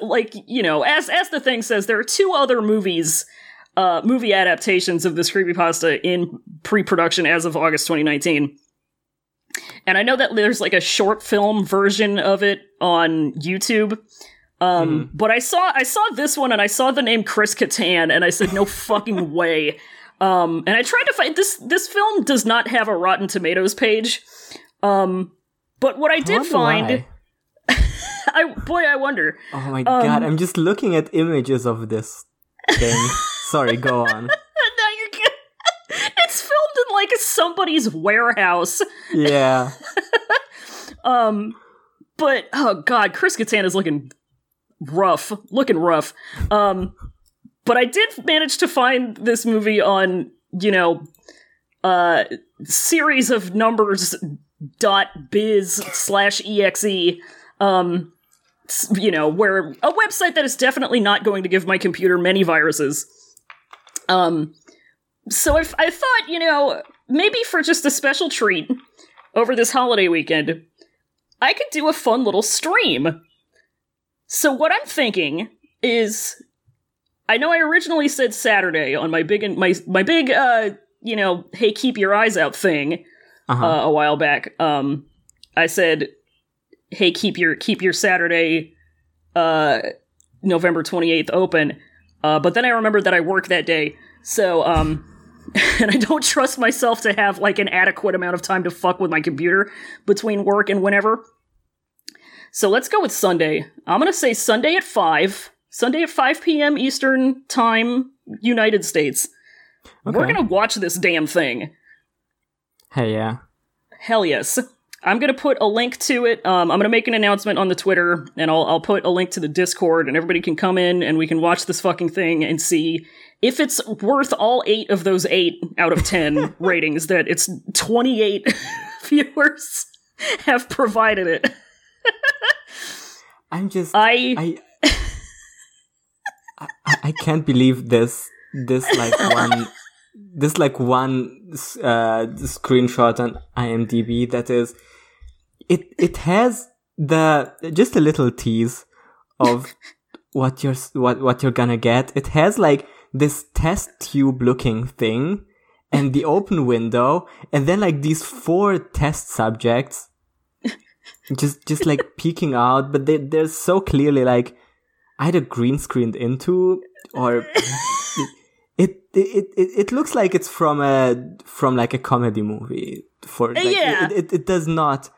like you know, as as the thing says, there are two other movies, uh, movie adaptations of this creepypasta in pre-production as of August 2019. And I know that there's like a short film version of it on YouTube. Um, but I saw I saw this one and I saw the name Chris Kattan and I said no fucking way. Um, and I tried to find this this film does not have a Rotten Tomatoes page. Um, but what I did wonder find. I boy I wonder. Oh my god, Um, I'm just looking at images of this thing. Sorry, go on. No, you're good. It's filmed in like somebody's warehouse. Yeah. Um, but oh god, Chris Kattan is looking rough, looking rough. Um, but I did manage to find this movie on you know, uh, series of numbers dot biz slash exe. Um, you know, where a website that is definitely not going to give my computer many viruses. Um, so if I thought, you know, maybe for just a special treat over this holiday weekend, I could do a fun little stream. So what I'm thinking is I know I originally said Saturday on my big my my big uh you know, hey keep your eyes out thing Uh-huh. uh, a while back. Um I said hey keep your keep your Saturday uh November 28th open. Uh but then I remembered that I work that day. So um and I don't trust myself to have like an adequate amount of time to fuck with my computer between work and whenever. So let's go with Sunday. I'm gonna say Sunday at 5. Sunday at 5 p.m. Eastern Time, United States. We're gonna watch this damn thing. Hey, yeah. Hell yes. I'm gonna put a link to it. Um, I'm gonna make an announcement on the Twitter, and I'll I'll put a link to the Discord, and everybody can come in and we can watch this fucking thing and see if it's worth all eight of those eight out of ten ratings that its 28 viewers have provided it. I'm just. I I, I I can't believe this this like one this like one uh screenshot on IMDb that is it it has the just a little tease of what you're what what you're gonna get. It has like this test tube looking thing and the open window and then like these four test subjects just just like peeking out but they they're so clearly like either green screened into or it it, it it looks like it's from a from like a comedy movie for uh, like, Yeah. it, it, it does not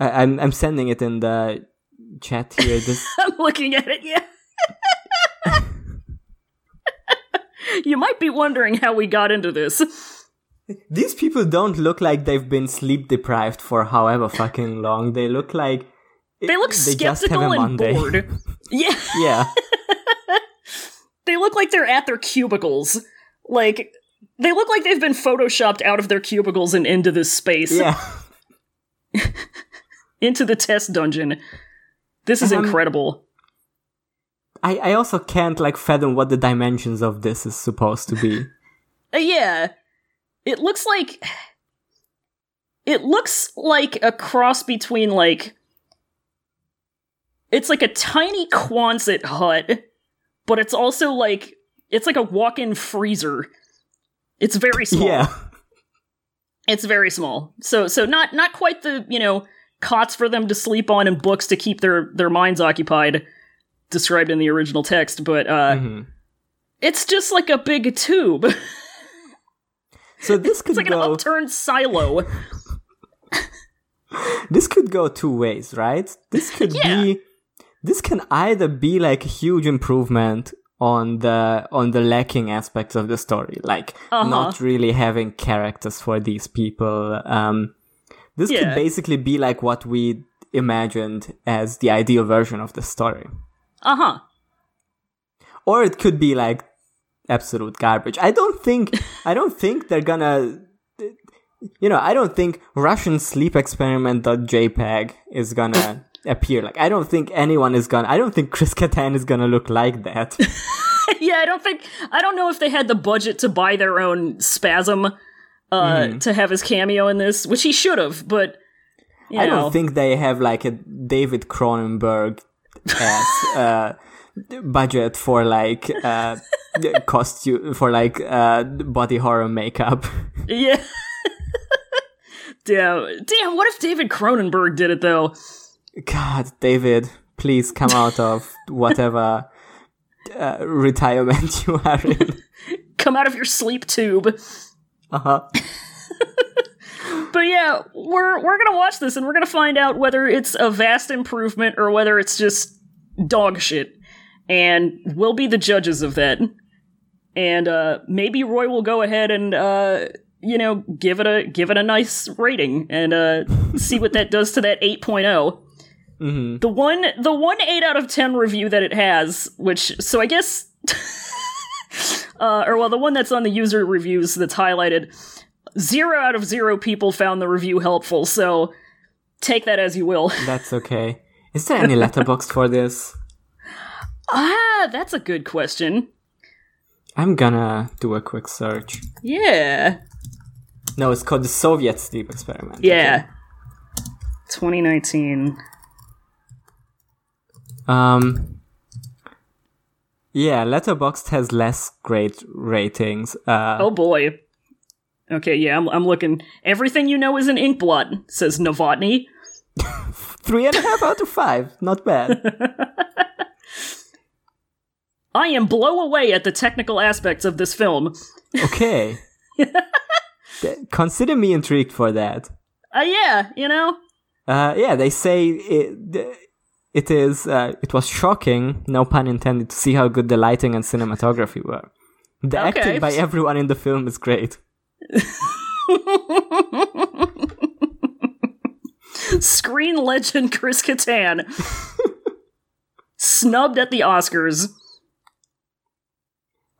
I, I'm I'm sending it in the chat here this I'm looking at it, yeah. you might be wondering how we got into this. these people don't look like they've been sleep deprived for however fucking long they look like They look they skeptical a and Monday. bored. Yeah, yeah they look like they're at their cubicles. Like, they look like they've been photoshopped out of their cubicles and into this space, yeah into the test dungeon. This is Um, incredible. I, I also can't like fathom what the dimensions of this is supposed to be. Uh, yeah. It looks like it looks like a cross between like it's like a tiny Quonset hut, but it's also like it's like a walk-in freezer. It's very small. yeah. It's very small. So so not not quite the, you know, cots for them to sleep on and books to keep their their minds occupied described in the original text, but uh Mhm. it's just like a big tube. So this could it's like an go upturned silo. this could go two ways, right? This could Yeah. be this can either be like a huge improvement on the on the lacking aspects of the story, like Uh-huh. not really having characters for these people. Um, this Yeah. could basically be like what we imagined as the ideal version of the story, Uh-huh. or it could be like absolute garbage. I don't think I don't think they're gonna. You know, I don't think Russian sleep experiment.jpg is gonna appear. Like, I don't think anyone is gonna. I don't think Chris Kattan is gonna look like that. yeah, I don't think I don't know if they had the budget to buy their own spasm uh Mm-hmm. to have his cameo in this, which he should have, but I know. don't think they have like a David Cronenberg as uh, budget for like uh, costume for like uh, body horror makeup. Yeah. damn. Damn, what if David Cronenberg did it though? God, David, please come out of whatever uh, retirement you are in. Come out of your sleep tube. Uh-huh. But yeah, we're we're gonna watch this and we're gonna find out whether it's a vast improvement or whether it's just dog shit. And we'll be the judges of that. And uh maybe Roy will go ahead and uh you know, give it a give it a nice rating and uh see what that does to that 8.0. hmm The one the one 8 out of 10 review that it has, which so I guess uh or well the one that's on the user reviews that's highlighted, 0 out of 0 people found the review helpful. So take that as you will. That's okay. Is there any Letterboxd for this? Ah, that's a good question. I'm gonna do a quick search. Yeah. No, it's called the Soviet Sleep Experiment. Yeah. 2019. Um. Yeah, Letterboxd has less great ratings. Uh, Oh boy. Okay, yeah, I'm, I'm looking. Everything you know is an inkblot, says Novotny. three and a half out of five. Not bad. I am blow away at the technical aspects of this film. Okay. Consider me intrigued for that. Uh, yeah, you know? Uh, yeah, they say it, it is. Uh, it was shocking, no pun intended, to see how good the lighting and cinematography were. The Okay. acting by everyone in the film is great. Screen legend Chris Kattan. Snubbed at the Oscars.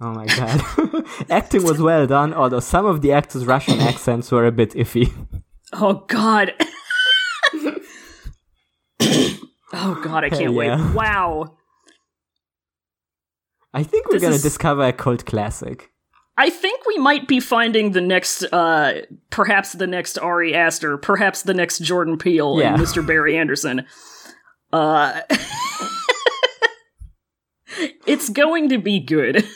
Oh my god. Acting was well done, although some of the actors' Russian accents were a bit iffy. Oh god. Oh god, I can't yeah. wait. Wow. I think we're This gonna is- discover a cult classic. I think we might be finding the next, uh, perhaps the next Ari Aster, perhaps the next Jordan Peele Yeah. and Mr. Barry Anderson. Uh, it's going to be good.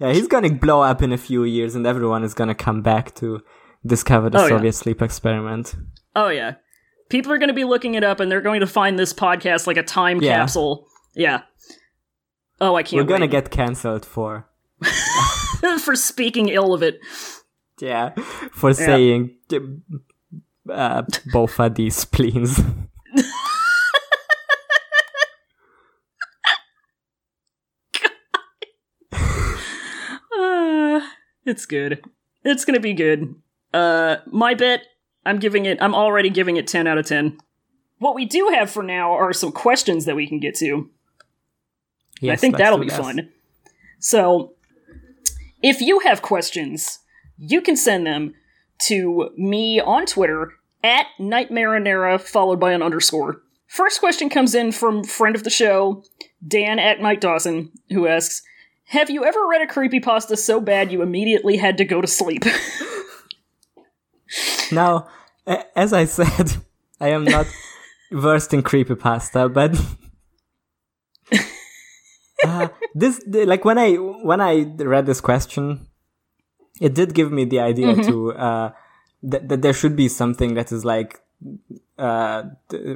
Yeah, he's gonna blow up in a few years, and everyone is gonna come back to discover the Oh, yeah. Soviet sleep experiment. Oh yeah, people are going to be looking it up, and they're going to find this podcast like a time Yeah. capsule. Yeah. Oh, I can't. We're gonna get cancelled for for speaking ill of it. yeah for saying uh, both of these spleens. Uh, it's good. It's gonna be good. Uh, my bet, I'm giving it, I'm already giving it 10 out of 10. What we do have for now are some questions that we can get to. I think that'll be that. fun. So, if you have questions, you can send them to me on Twitter at Nightmarinera, followed by an underscore. First question comes in from friend of the show, Dan at Mike Dawson, who asks, Have you ever read a creepypasta so bad you immediately had to go to sleep? Now, as I said, I am not versed in creepypasta, but uh, this like when I when I read this question, it did give me the idea to uh, that that there should be something that is like uh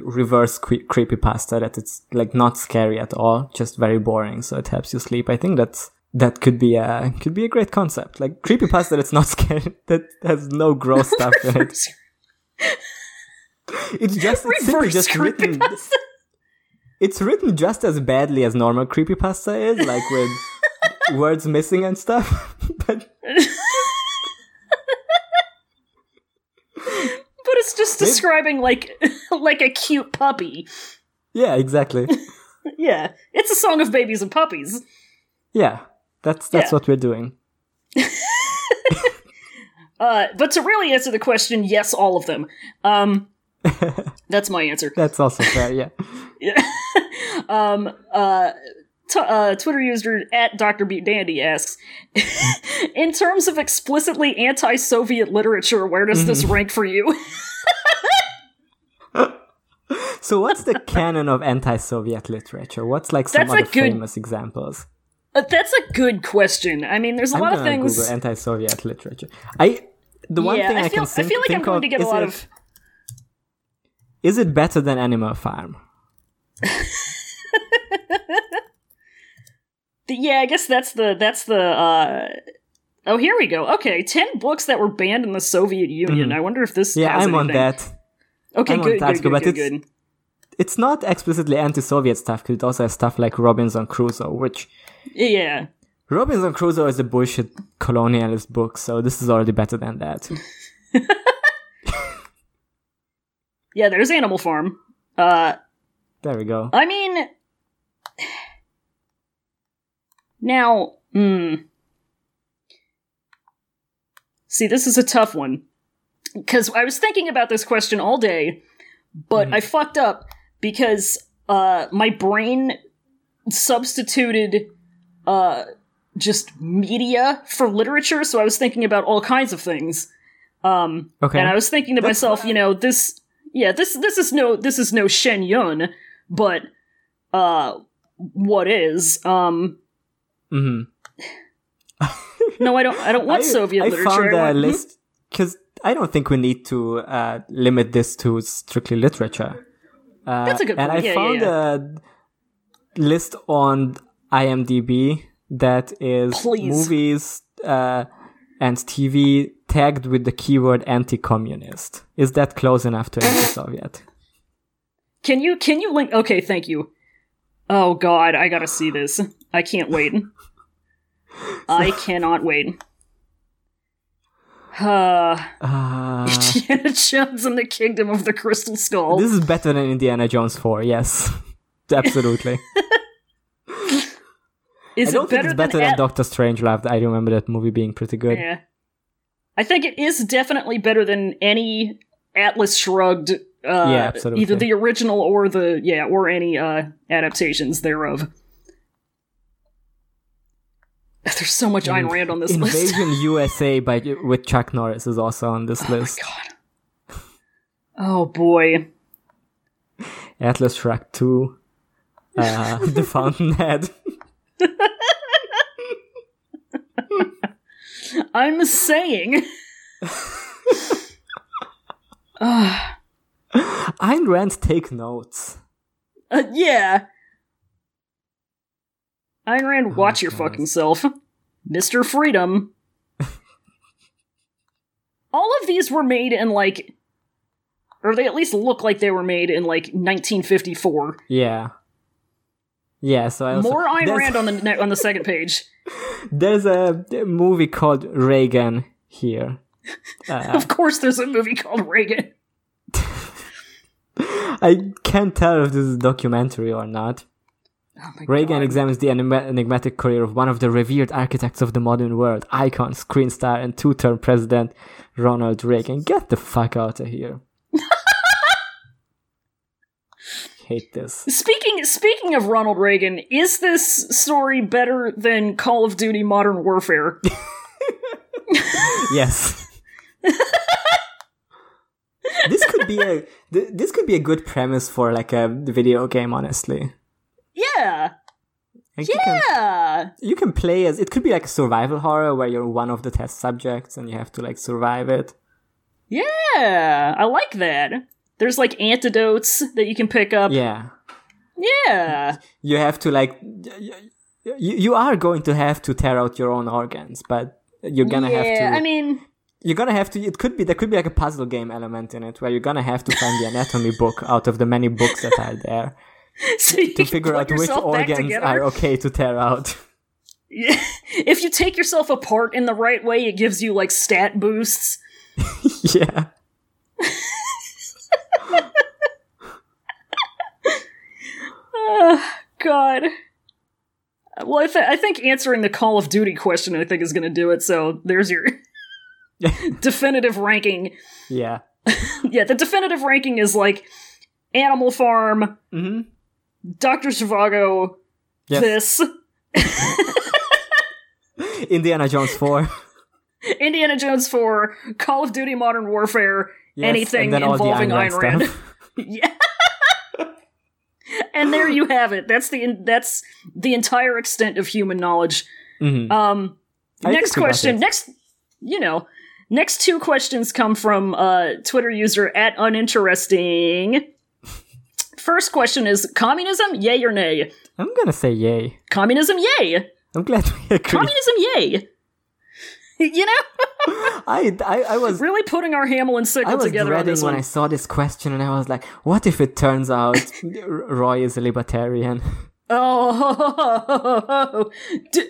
reverse cre- creepypasta that it's like not scary at all, just very boring, so it helps you sleep. I think that's that could be a could be a great concept, like creepypasta that's not scary, that has no gross stuff in it. It's just it's simply just written. It's written just as badly as normal creepypasta is, like with words missing and stuff. but But it's just describing like like a cute puppy. yeah, exactly. Yeah, it's a song of babies and puppies. Yeah, that's that's Yeah. what we're doing. Uh, but to really answer the question, yes, all of them. Um, that's my answer. That's also fair. Yeah. um, uh, t- uh, Twitter user at Dr. Beat Dandy asks, in terms of explicitly anti-Soviet literature, where does this rank for you? So what's the canon of anti-Soviet literature? What's like some That's other good- famous examples? Uh, that's a good question. I mean, there's a I'm lot of things. Google anti-Soviet literature. I the one yeah, thing I, I feel, can think, I feel like I'm going of to get a lot it, of. is it better than Animal Farm? The, yeah, I guess that's the that's the. uh Oh, here we go. Okay, ten books that were banned in the Soviet Union. I wonder if this. Yeah, I'm on that. Okay, I'm on good, that, good, good, but good, it's- good. It's not explicitly anti-Soviet stuff because it also has stuff like Robinson Crusoe, which Yeah, Robinson Crusoe is a bullshit colonialist book, so this is already better than that. yeah. There's Animal Farm. Uh, There we go. I mean, now, hmm. See, this is a tough one because I was thinking about this question all day, but I fucked up because uh, my brain substituted uh, just media for literature. So I was thinking about all kinds of things. Um, Okay. and I was thinking to That's myself, fine. you know, this, yeah, this, this is no, this is no Shen Yun, but, uh, what is? Um, hmm no, I don't, I don't want I, Soviet I literature. found I a want- hmm? list because I don't think we need to uh, limit this to strictly literature. Uh, That's a good And point. I Yeah, yeah, found yeah. a list on IMDb that is Please. movies uh, and TV tagged with the keyword anti-communist. Is that close enough to anti-Soviet? Can you, can you link? Okay, thank you. Oh God, I gotta see this. I can't wait. I cannot wait. Uh, Uh, Indiana Jones and the Kingdom of the Crystal Skull. this is better than Indiana Jones 4, yes. Absolutely. Is I don't it think better it's better than, At- Doctor Strangelove. I remember that movie being pretty good. Yeah. I think it is definitely better than any Atlas Shrugged. Uh, Yeah, absolutely. Either the original or the yeah, or any uh, adaptations thereof. There's so much Ayn Rand on this list. Invasion USA by with Chuck Norris is also on this list. God. Oh boy. Atlas Shrugged 2. Uh, the Fountainhead. I'm saying. Ah, Ayn Rand take notes. uh, yeah. Ayn Rand, watch your God. fucking self. Mr. Freedom. All of these were made in like. Or they at least look like they were made in like 1954. Yeah. Yeah, so I also, More Ayn Rand on the on the second page. There's a movie called Reagan here. Of course, there's a movie called Reagan. I can't tell if this is a documentary or not. Oh Reagan God. examines the enigma- enigmatic career of one of the revered architects of the modern world, icon, screen star, and two-term president Ronald Reagan. Get the fuck out of here. Hate this. Speaking speaking of Ronald Reagan, is this story better than Call of Duty Modern Warfare? yes. this could be a th- this could be a good premise for like a video game. Honestly, yeah, Like, you can- yeah. you can play as it could be like a survival horror where you're one of the test subjects and you have to like survive it. Yeah, I like that. There's like antidotes that you can pick up. Yeah. Yeah. You have to like you, you are going to have to tear out your own organs, but you're gonna yeah, have to I mean, you're gonna have to it could be there could be like a puzzle game element in it where you're gonna have to find the anatomy book out of the many books that are there so to figure out which organs are okay to tear out. Yeah. if you take yourself apart in the right way, it gives you like stat boosts. yeah. God. Well, I, th- I think answering the Call of Duty question, I think, is going to do it. So there's your definitive ranking. Yeah. Yeah, the definitive ranking is like Animal Farm, Mm-hmm. Dr. Zhivago, Yes. this, Indiana Jones 4. Indiana Jones 4, Call of Duty Modern Warfare, Yes, anything and then all the involving Ayn Rand Rand. yeah. And there you have it. That's the that's the entire extent of human knowledge. Mhm. Um, next think we got question. Next, you know, next two questions come from uh, Twitter user at uninteresting. First question is communism, yay or nay? I'm gonna say yay. Communism, yay. I'm glad we agree. Communism, yay. you know, I, I, I was really putting our Hamel and I Sickle was together on this when one. I saw this question, and I was like, "What if it turns out Roy is a libertarian?" Oh, D-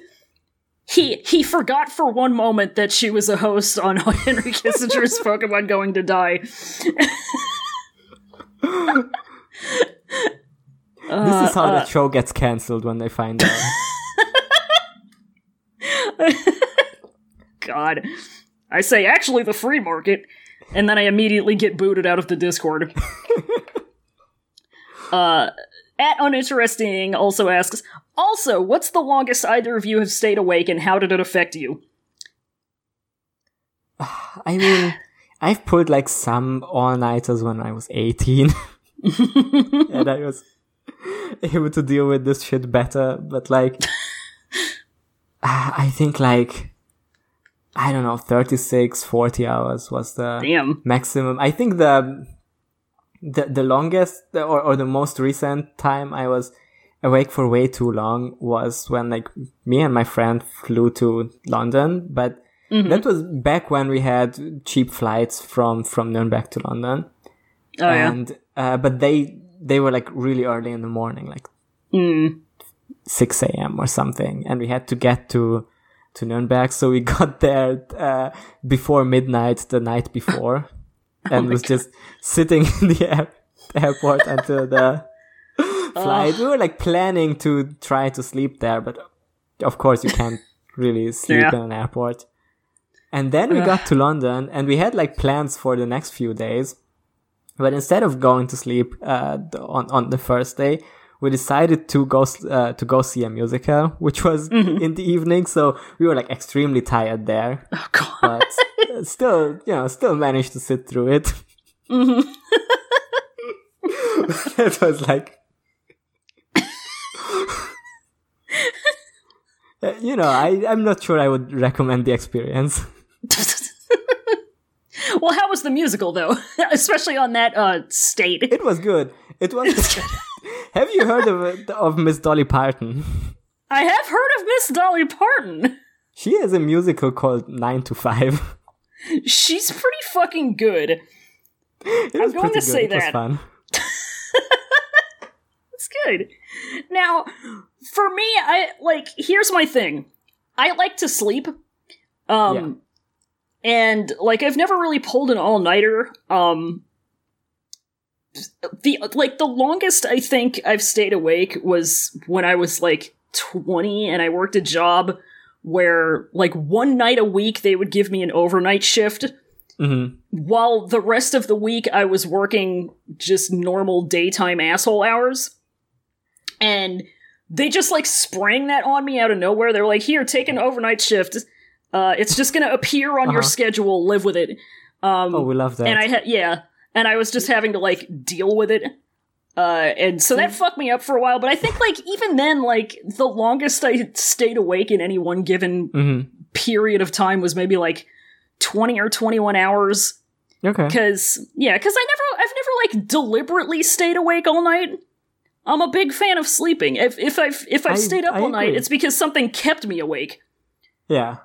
he he forgot for one moment that she was a host on Henry Kissinger's Pokemon Going to Die. this is how Uh, the show gets cancelled when they find out. God, I say actually the free market, and then I immediately get booted out of the Discord. uh, at uninteresting also asks. Also, what's the longest either of you have stayed awake, and how did it affect you? I mean, I've pulled like some all nighters when I was 18, and I was able to deal with this shit better. But like, I think like I don't know, 36, 40 hours was the Damn. maximum. I think the the the longest or or the most recent time I was awake for way too long was when like me and my friend flew to London, but that was back when we had cheap flights from from Nuremberg to London, Oh yeah. and uh, but they they were like really early in the morning, like Mm. 6 a.m. or something, and we had to get to to Nuremberg. So we got there uh, before midnight the night before, and was just sitting in the air, airport until the flight. We were like planning to try to sleep there, but of course you can't really sleep Yeah. in an airport. And then we got to London, and we had like plans for the next few days. But instead of going to sleep uh, on on the first day, we decided to go uh, to go see a musical, which was in the evening. So we were like extremely tired there, Oh god. but uh, still, you know, still managed to sit through it. it was like, Uh, you know, I I'm not sure I would recommend the experience. well, how was the musical though? Especially on that uh state. It was good. It was. Have you heard of of Miss Dolly Parton? I have heard of Miss Dolly Parton. She has a musical called Nine to Five. She's pretty fucking good. It was going to say It that. fun. It's good. Now, for me, I like here's my thing. I like to sleep. Um and like I've never really pulled an all-nighter. Um the like the longest I think I've stayed awake was when I was like 20 and I worked a job where like one night a week they would give me an overnight shift Mhm. while the rest of the week I was working just normal daytime asshole hours. And they just like sprang that on me out of nowhere. They're like, here, take an overnight shift. Uh, it's just gonna appear on your Uh-huh. schedule, live with it. Um, Oh, we love that. and I had, yeah, and I was just having to like deal with it. Uh, and so that fucked me up for a while, but I think like even then, like the longest I stayed awake in any one given Mhm. period of time was maybe like 20 or 21 hours. Okay. because yeah because i never i've never like deliberately stayed awake all night. I'm a big fan of sleeping. If if i've if i've I- stayed up I all night it's because something kept me awake. Yeah.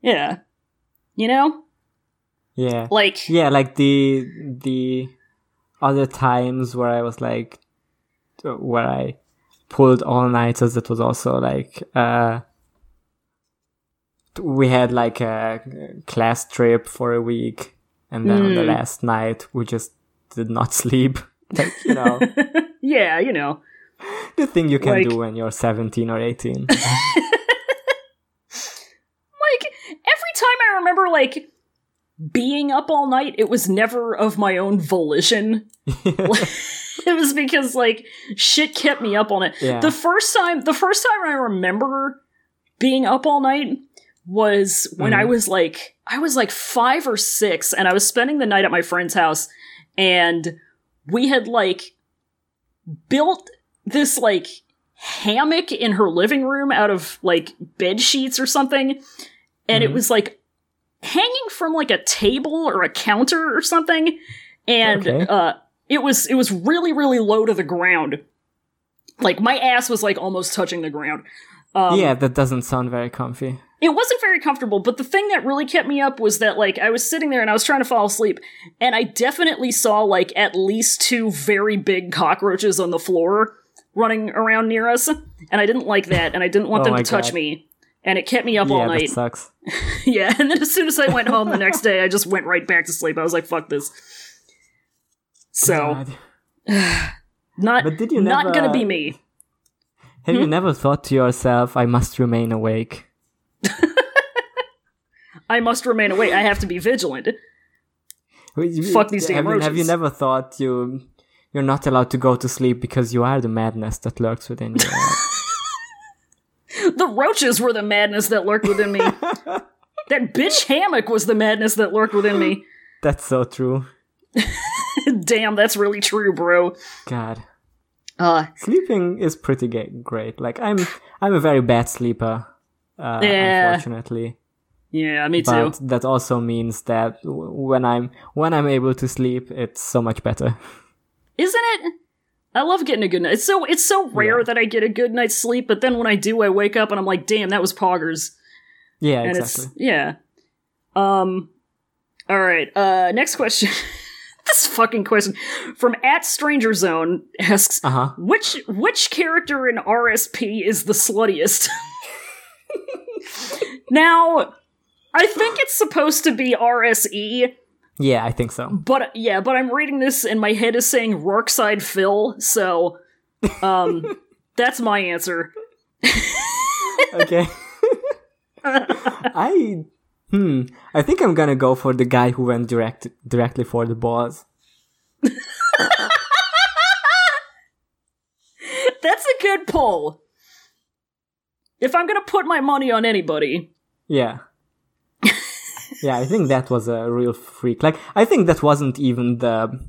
yeah. You know Yeah. like Yeah, like the the other times where I was like where I pulled all nighters it was also like uh we had like a class trip for a week and then on the Mm. last night we just did not sleep. Like, you know, yeah you know the thing you can Like- do when you're 17 or 18. like every time i remember like being up all night it was never of my own volition it was because like shit kept me up on it. Yeah. the first time the first time i remember being up all night was when i Mhm. was like i was like five or six and i was spending the night at my friend's house and we had like built this like hammock in her living room out of like bed sheets or something and it Mhm. was like hanging from like a table or a counter or something and Okay. uh it was it was really really low to the ground like my ass was like almost touching the ground um, yeah, that doesn't sound very comfy. it wasn't very comfortable but the thing that really kept me up was that like i was sitting there and i was trying to fall asleep and i definitely saw like at least two very big cockroaches on the floor running around near us and i didn't like that and i didn't want Oh them to touch me and it kept me up yeah, all night. that sucks. yeah and then as soon as i went home the next day i just went right back to sleep i was like fuck this so not But did you not never- gonna be me Have Hmm? you never thought to yourself, I must remain awake? i must remain awake i have to be vigilant Fuck these damn have you, have you never thought you you're not allowed to go to sleep because you are the madness that lurks within you? The roaches were the madness that lurked within me. that bitch hammock was the madness that lurked within me. That's so true. Damn, that's really true, bro. God, Uh, sleeping is pretty ga- great. Like I'm, I'm a very bad sleeper. Uh, Yeah. Unfortunately, yeah, me too. but that also means that w- when I'm when I'm able to sleep, it's so much better. Isn't it? I love getting a good night. It's so it's so rare Yeah. that I get a good night's sleep, but then when I do, I wake up and I'm like, damn, that was poggers. Yeah, And exactly. yeah. Um all right. Uh next question. this fucking question from at Stranger Zone asks Uh huh. Which which character in RSP is the sluttiest? now, I think it's supposed to be RSE, Yeah, I think so. but yeah, but I'm reading this and my head is saying Rorkside Phil, so um that's my answer. okay. I hmm. I think I'm gonna go for the guy who went direct directly for the boss. That's a good pull. If I'm gonna put my money on anybody, Yeah. Yeah, I think that was a real freak. Like, I think that wasn't even the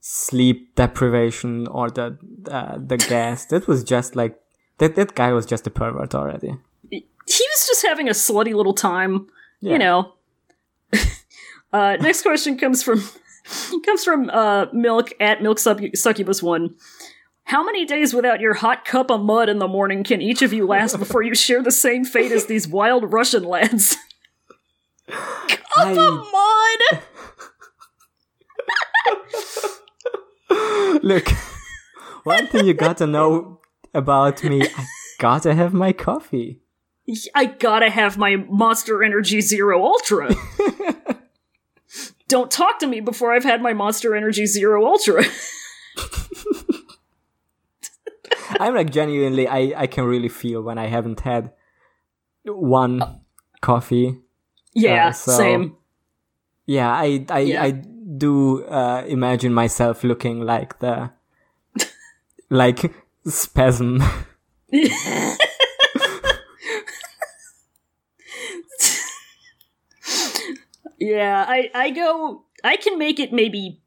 sleep deprivation or the uh, the gas. That was just like that. That guy was just a pervert already. he was just having a slutty little time. Yeah. You know. uh, next question comes from comes from uh, Milk at Milk Succubus One. How many days without your hot cup of mud in the morning can each of you last before you share the same fate as these wild Russian lads? I- of mud. Look, one thing you gotta know about me, I gotta have my coffee. I gotta have my Monster Energy Zero Ultra. Don't talk to me before I've had my Monster Energy Zero Ultra. I'm like genuinely, I, I can really feel when I haven't had one coffee. Yeah, Uh, so- same. yeah, I I Yeah. I do uh, imagine myself looking like the like spasm. Yeah, I I go. I can make it maybe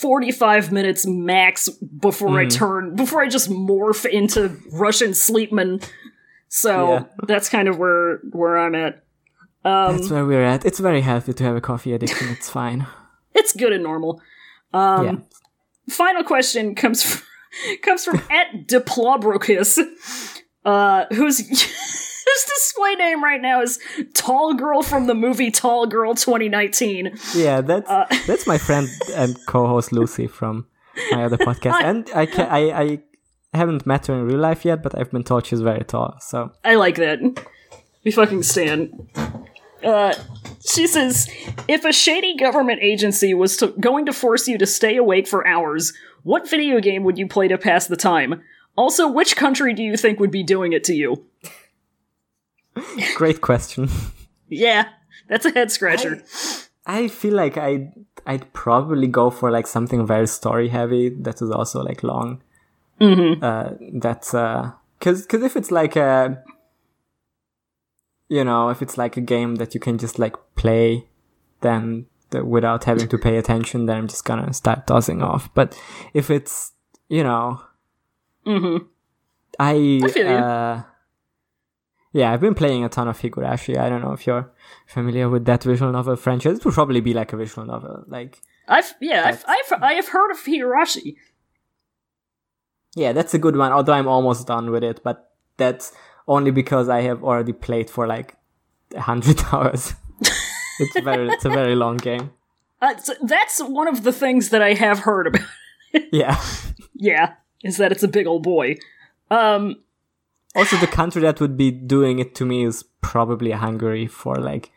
forty-five minutes max before I turn before I just morph into Russian sleepman. So Yeah. that's kind of where where I'm at. Um, That's where we're at. It's very healthy to have a coffee addiction. It's fine. it's good and normal. Um, yeah. final question comes from, comes from at Diplobrochus, uh, whose whose display name right now is Tall Girl from the movie Tall Girl 2019. Yeah, that's Uh, that's my friend and co-host Lucy from my other podcast, and I ca- I I haven't met her in real life yet, but I've been told she's very tall. So I like that. We fucking stand. Uh, she says, if a shady government agency was to, going to force you to stay awake for hours, what video game would you play to pass the time? Also, which country do you think would be doing it to you? great question. Yeah, that's a head scratcher. I feel like I'd I'd probably go for like something very story heavy that is also like long. Mm-hmm. Uh, that's uh, cause cause if it's like a, you know, if it's like a game that you can just like play, then the, without having to pay attention, then I'm just gonna start tossing off. But if it's you know, Mm-hmm. I, I uh, yeah, I've been playing a ton of Higurashi. I don't know if you're familiar with that visual novel franchise. It would probably be like a visual novel. Like, I've yeah, I've, I've I have heard of Higurashi. yeah, that's a good one. Although I'm almost done with it, but that's only because I have already played for like a hundred hours. it's very, it's a very long game. Uh, so that's one of the things that I have heard about. Yeah. yeah, is that it's a big old boy. Um, Also, the country that would be doing it to me is probably Hungary for like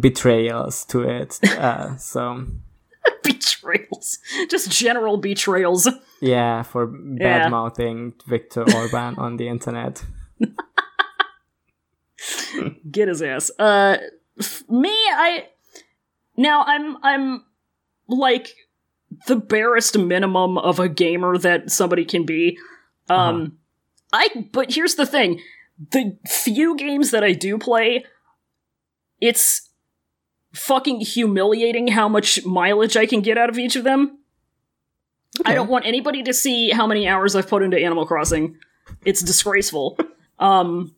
betrayals to it. Uh, so betrayals, just general betrayals. yeah, for bad mouthing Viktor Orban on the internet. Get his ass. Uh, me, I now I'm I'm like the barest minimum of a gamer that somebody can be. Um, I but here's the thing: the few games that I do play, it's fucking humiliating how much mileage I can get out of each of them. I don't want anybody to see how many hours I've put into Animal Crossing. It's disgraceful. um,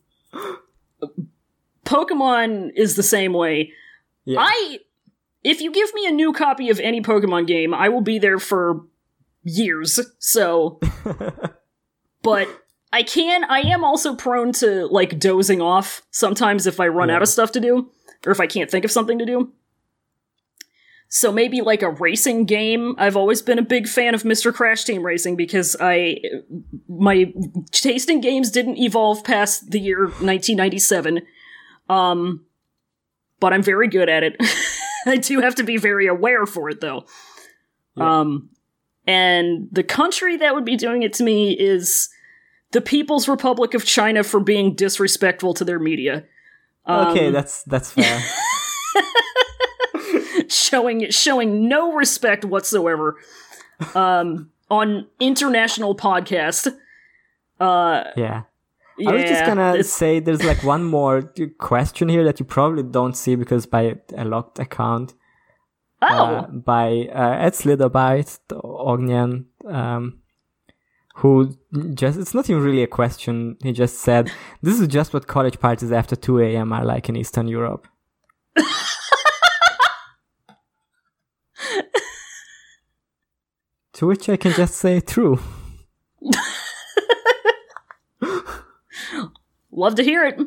Pokemon is the same way. Yeah. I, if you give me a new copy of any Pokemon game, I will be there for years. So, but I can. I am also prone to like dozing off sometimes if I run Yeah. out of stuff to do, or if I can't think of something to do. So maybe like a racing game. I've always been a big fan of Mr. Crash Team Racing because I my taste in games didn't evolve past the year 1997. Um but I'm very good at it. I do have to be very aware for it though. Yeah. Um and the country that would be doing it to me is the People's Republic of China for being disrespectful to their media. Okay, Um, that's that's fair. showing showing no respect whatsoever um on international podcast uh yeah. yeah I was just gonna say there's like one more question here that you probably don't see because by a locked account. oh uh, by uh, Ed Slitherbyte, the Ognian, um, who just, it's not even really a question. He just said, this is just what college parties after 2 a.m. are like in Eastern Europe. to which I can just say, true. love to hear it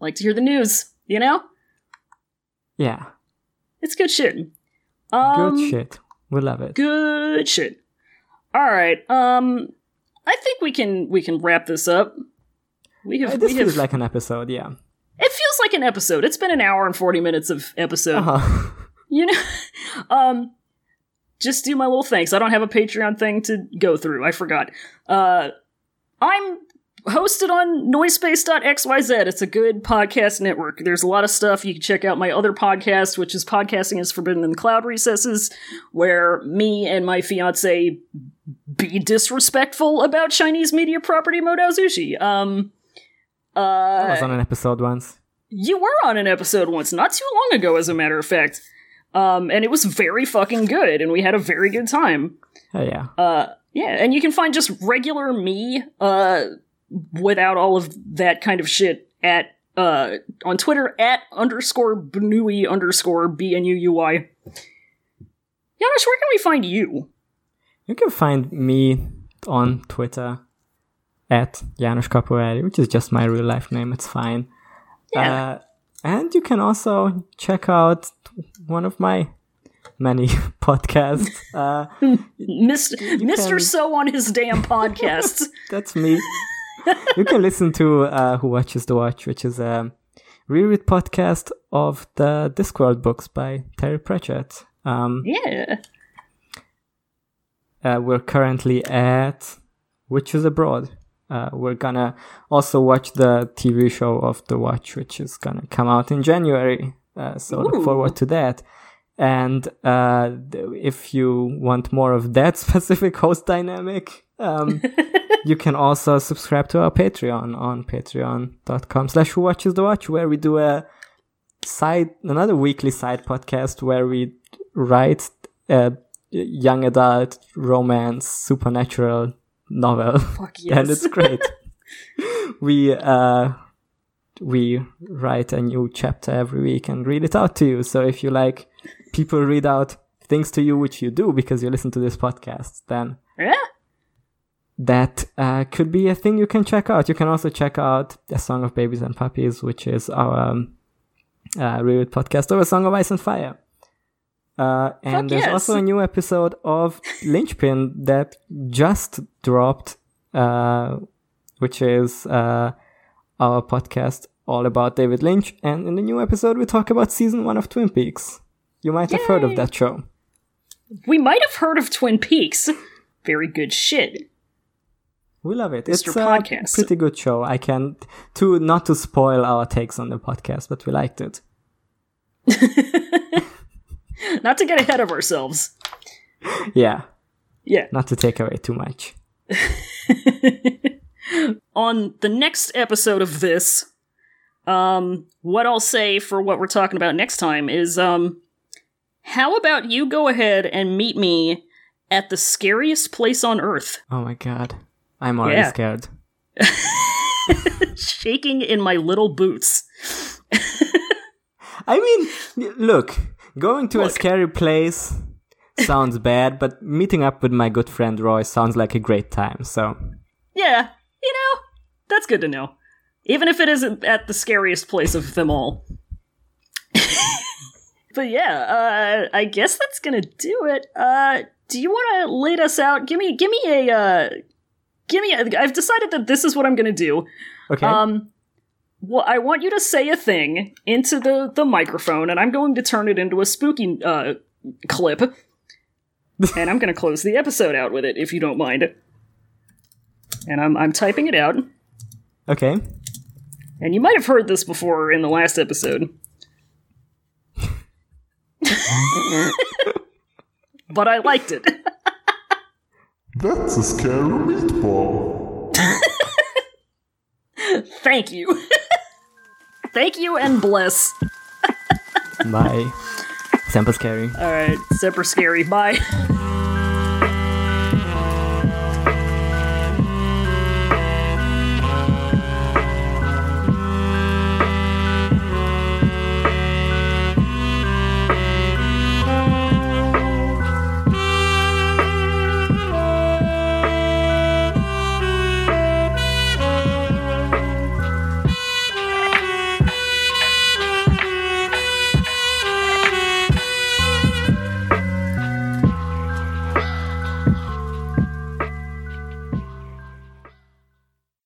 like to hear the news you know Yeah, it's good shit um good shit. We love it. good shit all right um i think we can we can wrap this up. We have Uh, this we have feels like an episode, yeah. it feels like an episode. It's been an hour and 40 minutes of episode. Uh-huh. you know um just do my little thanks. I don't have a patreon thing to go through. I forgot. Uh i'm hosted on noisepace.xyz. It's a good podcast network. There's a lot of stuff. You can check out my other podcast, which is Podcasting is Forbidden in the Cloud Recesses, where me and my fiance be disrespectful about Chinese media property Modao Zushi. Um, uh, I was on an episode once. you were on an episode once, not too long ago, as a matter of fact. Um, and it was very fucking good, and we had a very good time. Oh, yeah. Uh, yeah, and you can find just regular me, uh, without all of that kind of shit at, uh, on Twitter at underscore Bnui underscore B N U U Y. Janusz, where can we find you? You can find me on Twitter at Janusz Capoelli, which is just my real life name. It's fine. Yeah. Uh, and you can also check out one of my many podcasts. Uh, Mr. Mr. can- So on his damn podcasts. that's me. You can listen to uh, Who Watches the Watch, which is a reread podcast of the Discworld books by Terry Pratchett. Um, yeah. uh, we're currently at Witches Abroad. Uh, we're gonna also watch the TV show of The Watch, which is gonna come out in January. Uh, so Ooh. look forward to that. And uh, th- if you want more of that specific host dynamic, um, you can also subscribe to our Patreon on patreon.com slash who watches the watch, where we do a side, another weekly side podcast where we write a young adult romance supernatural novel Fuck yes. and it's great we uh we write a new chapter every week and read it out to you so if you like people read out things to you which you do because you listen to this podcast then yeah. That uh, could be a thing you can check out. You can also check out A Song of Babies and Puppies, which is our um, uh, podcast, or A Song of Ice and Fire. Uh, and Fuck there's yes. also a new episode of Lynchpin that just dropped, uh, which is uh, our podcast all about David Lynch. And in the new episode, we talk about season one of Twin Peaks. You might have heard of that show. We might have heard of Twin Peaks. Very good shit. We love it. It's a Podcast. pretty good show. I can to not to spoil our takes on the podcast, but we liked it. Not to get ahead of ourselves. Yeah, Yeah. not to take away too much. On the next episode of this, um, what I'll say for what we're talking about next time is, um, how about you go ahead and meet me at the scariest place on earth, Oh my god, I'm already Yeah. scared. shaking in my little boots. I mean, look, going to a scary place sounds bad, but meeting up with my good friend Roy sounds like a great time. So Yeah, you know, that's good to know. Even if it isn't at the scariest place of them all. but yeah, uh, I guess that's gonna do it. Uh, do you want to lead us out? Give me, give me a, uh, give me. A, I've decided that this is what I'm gonna do. okay, Um, well, I want you to say a thing into the the microphone, and I'm going to turn it into a spooky uh clip. and I'm going to close the episode out with it, if you don't mind. And I'm I'm typing it out, okay. and you might have heard this before in the last episode. but I liked it. That's a scary meatball. Thank you. Thank you and bless. Bye. Sample scary. All right, super scary. Bye.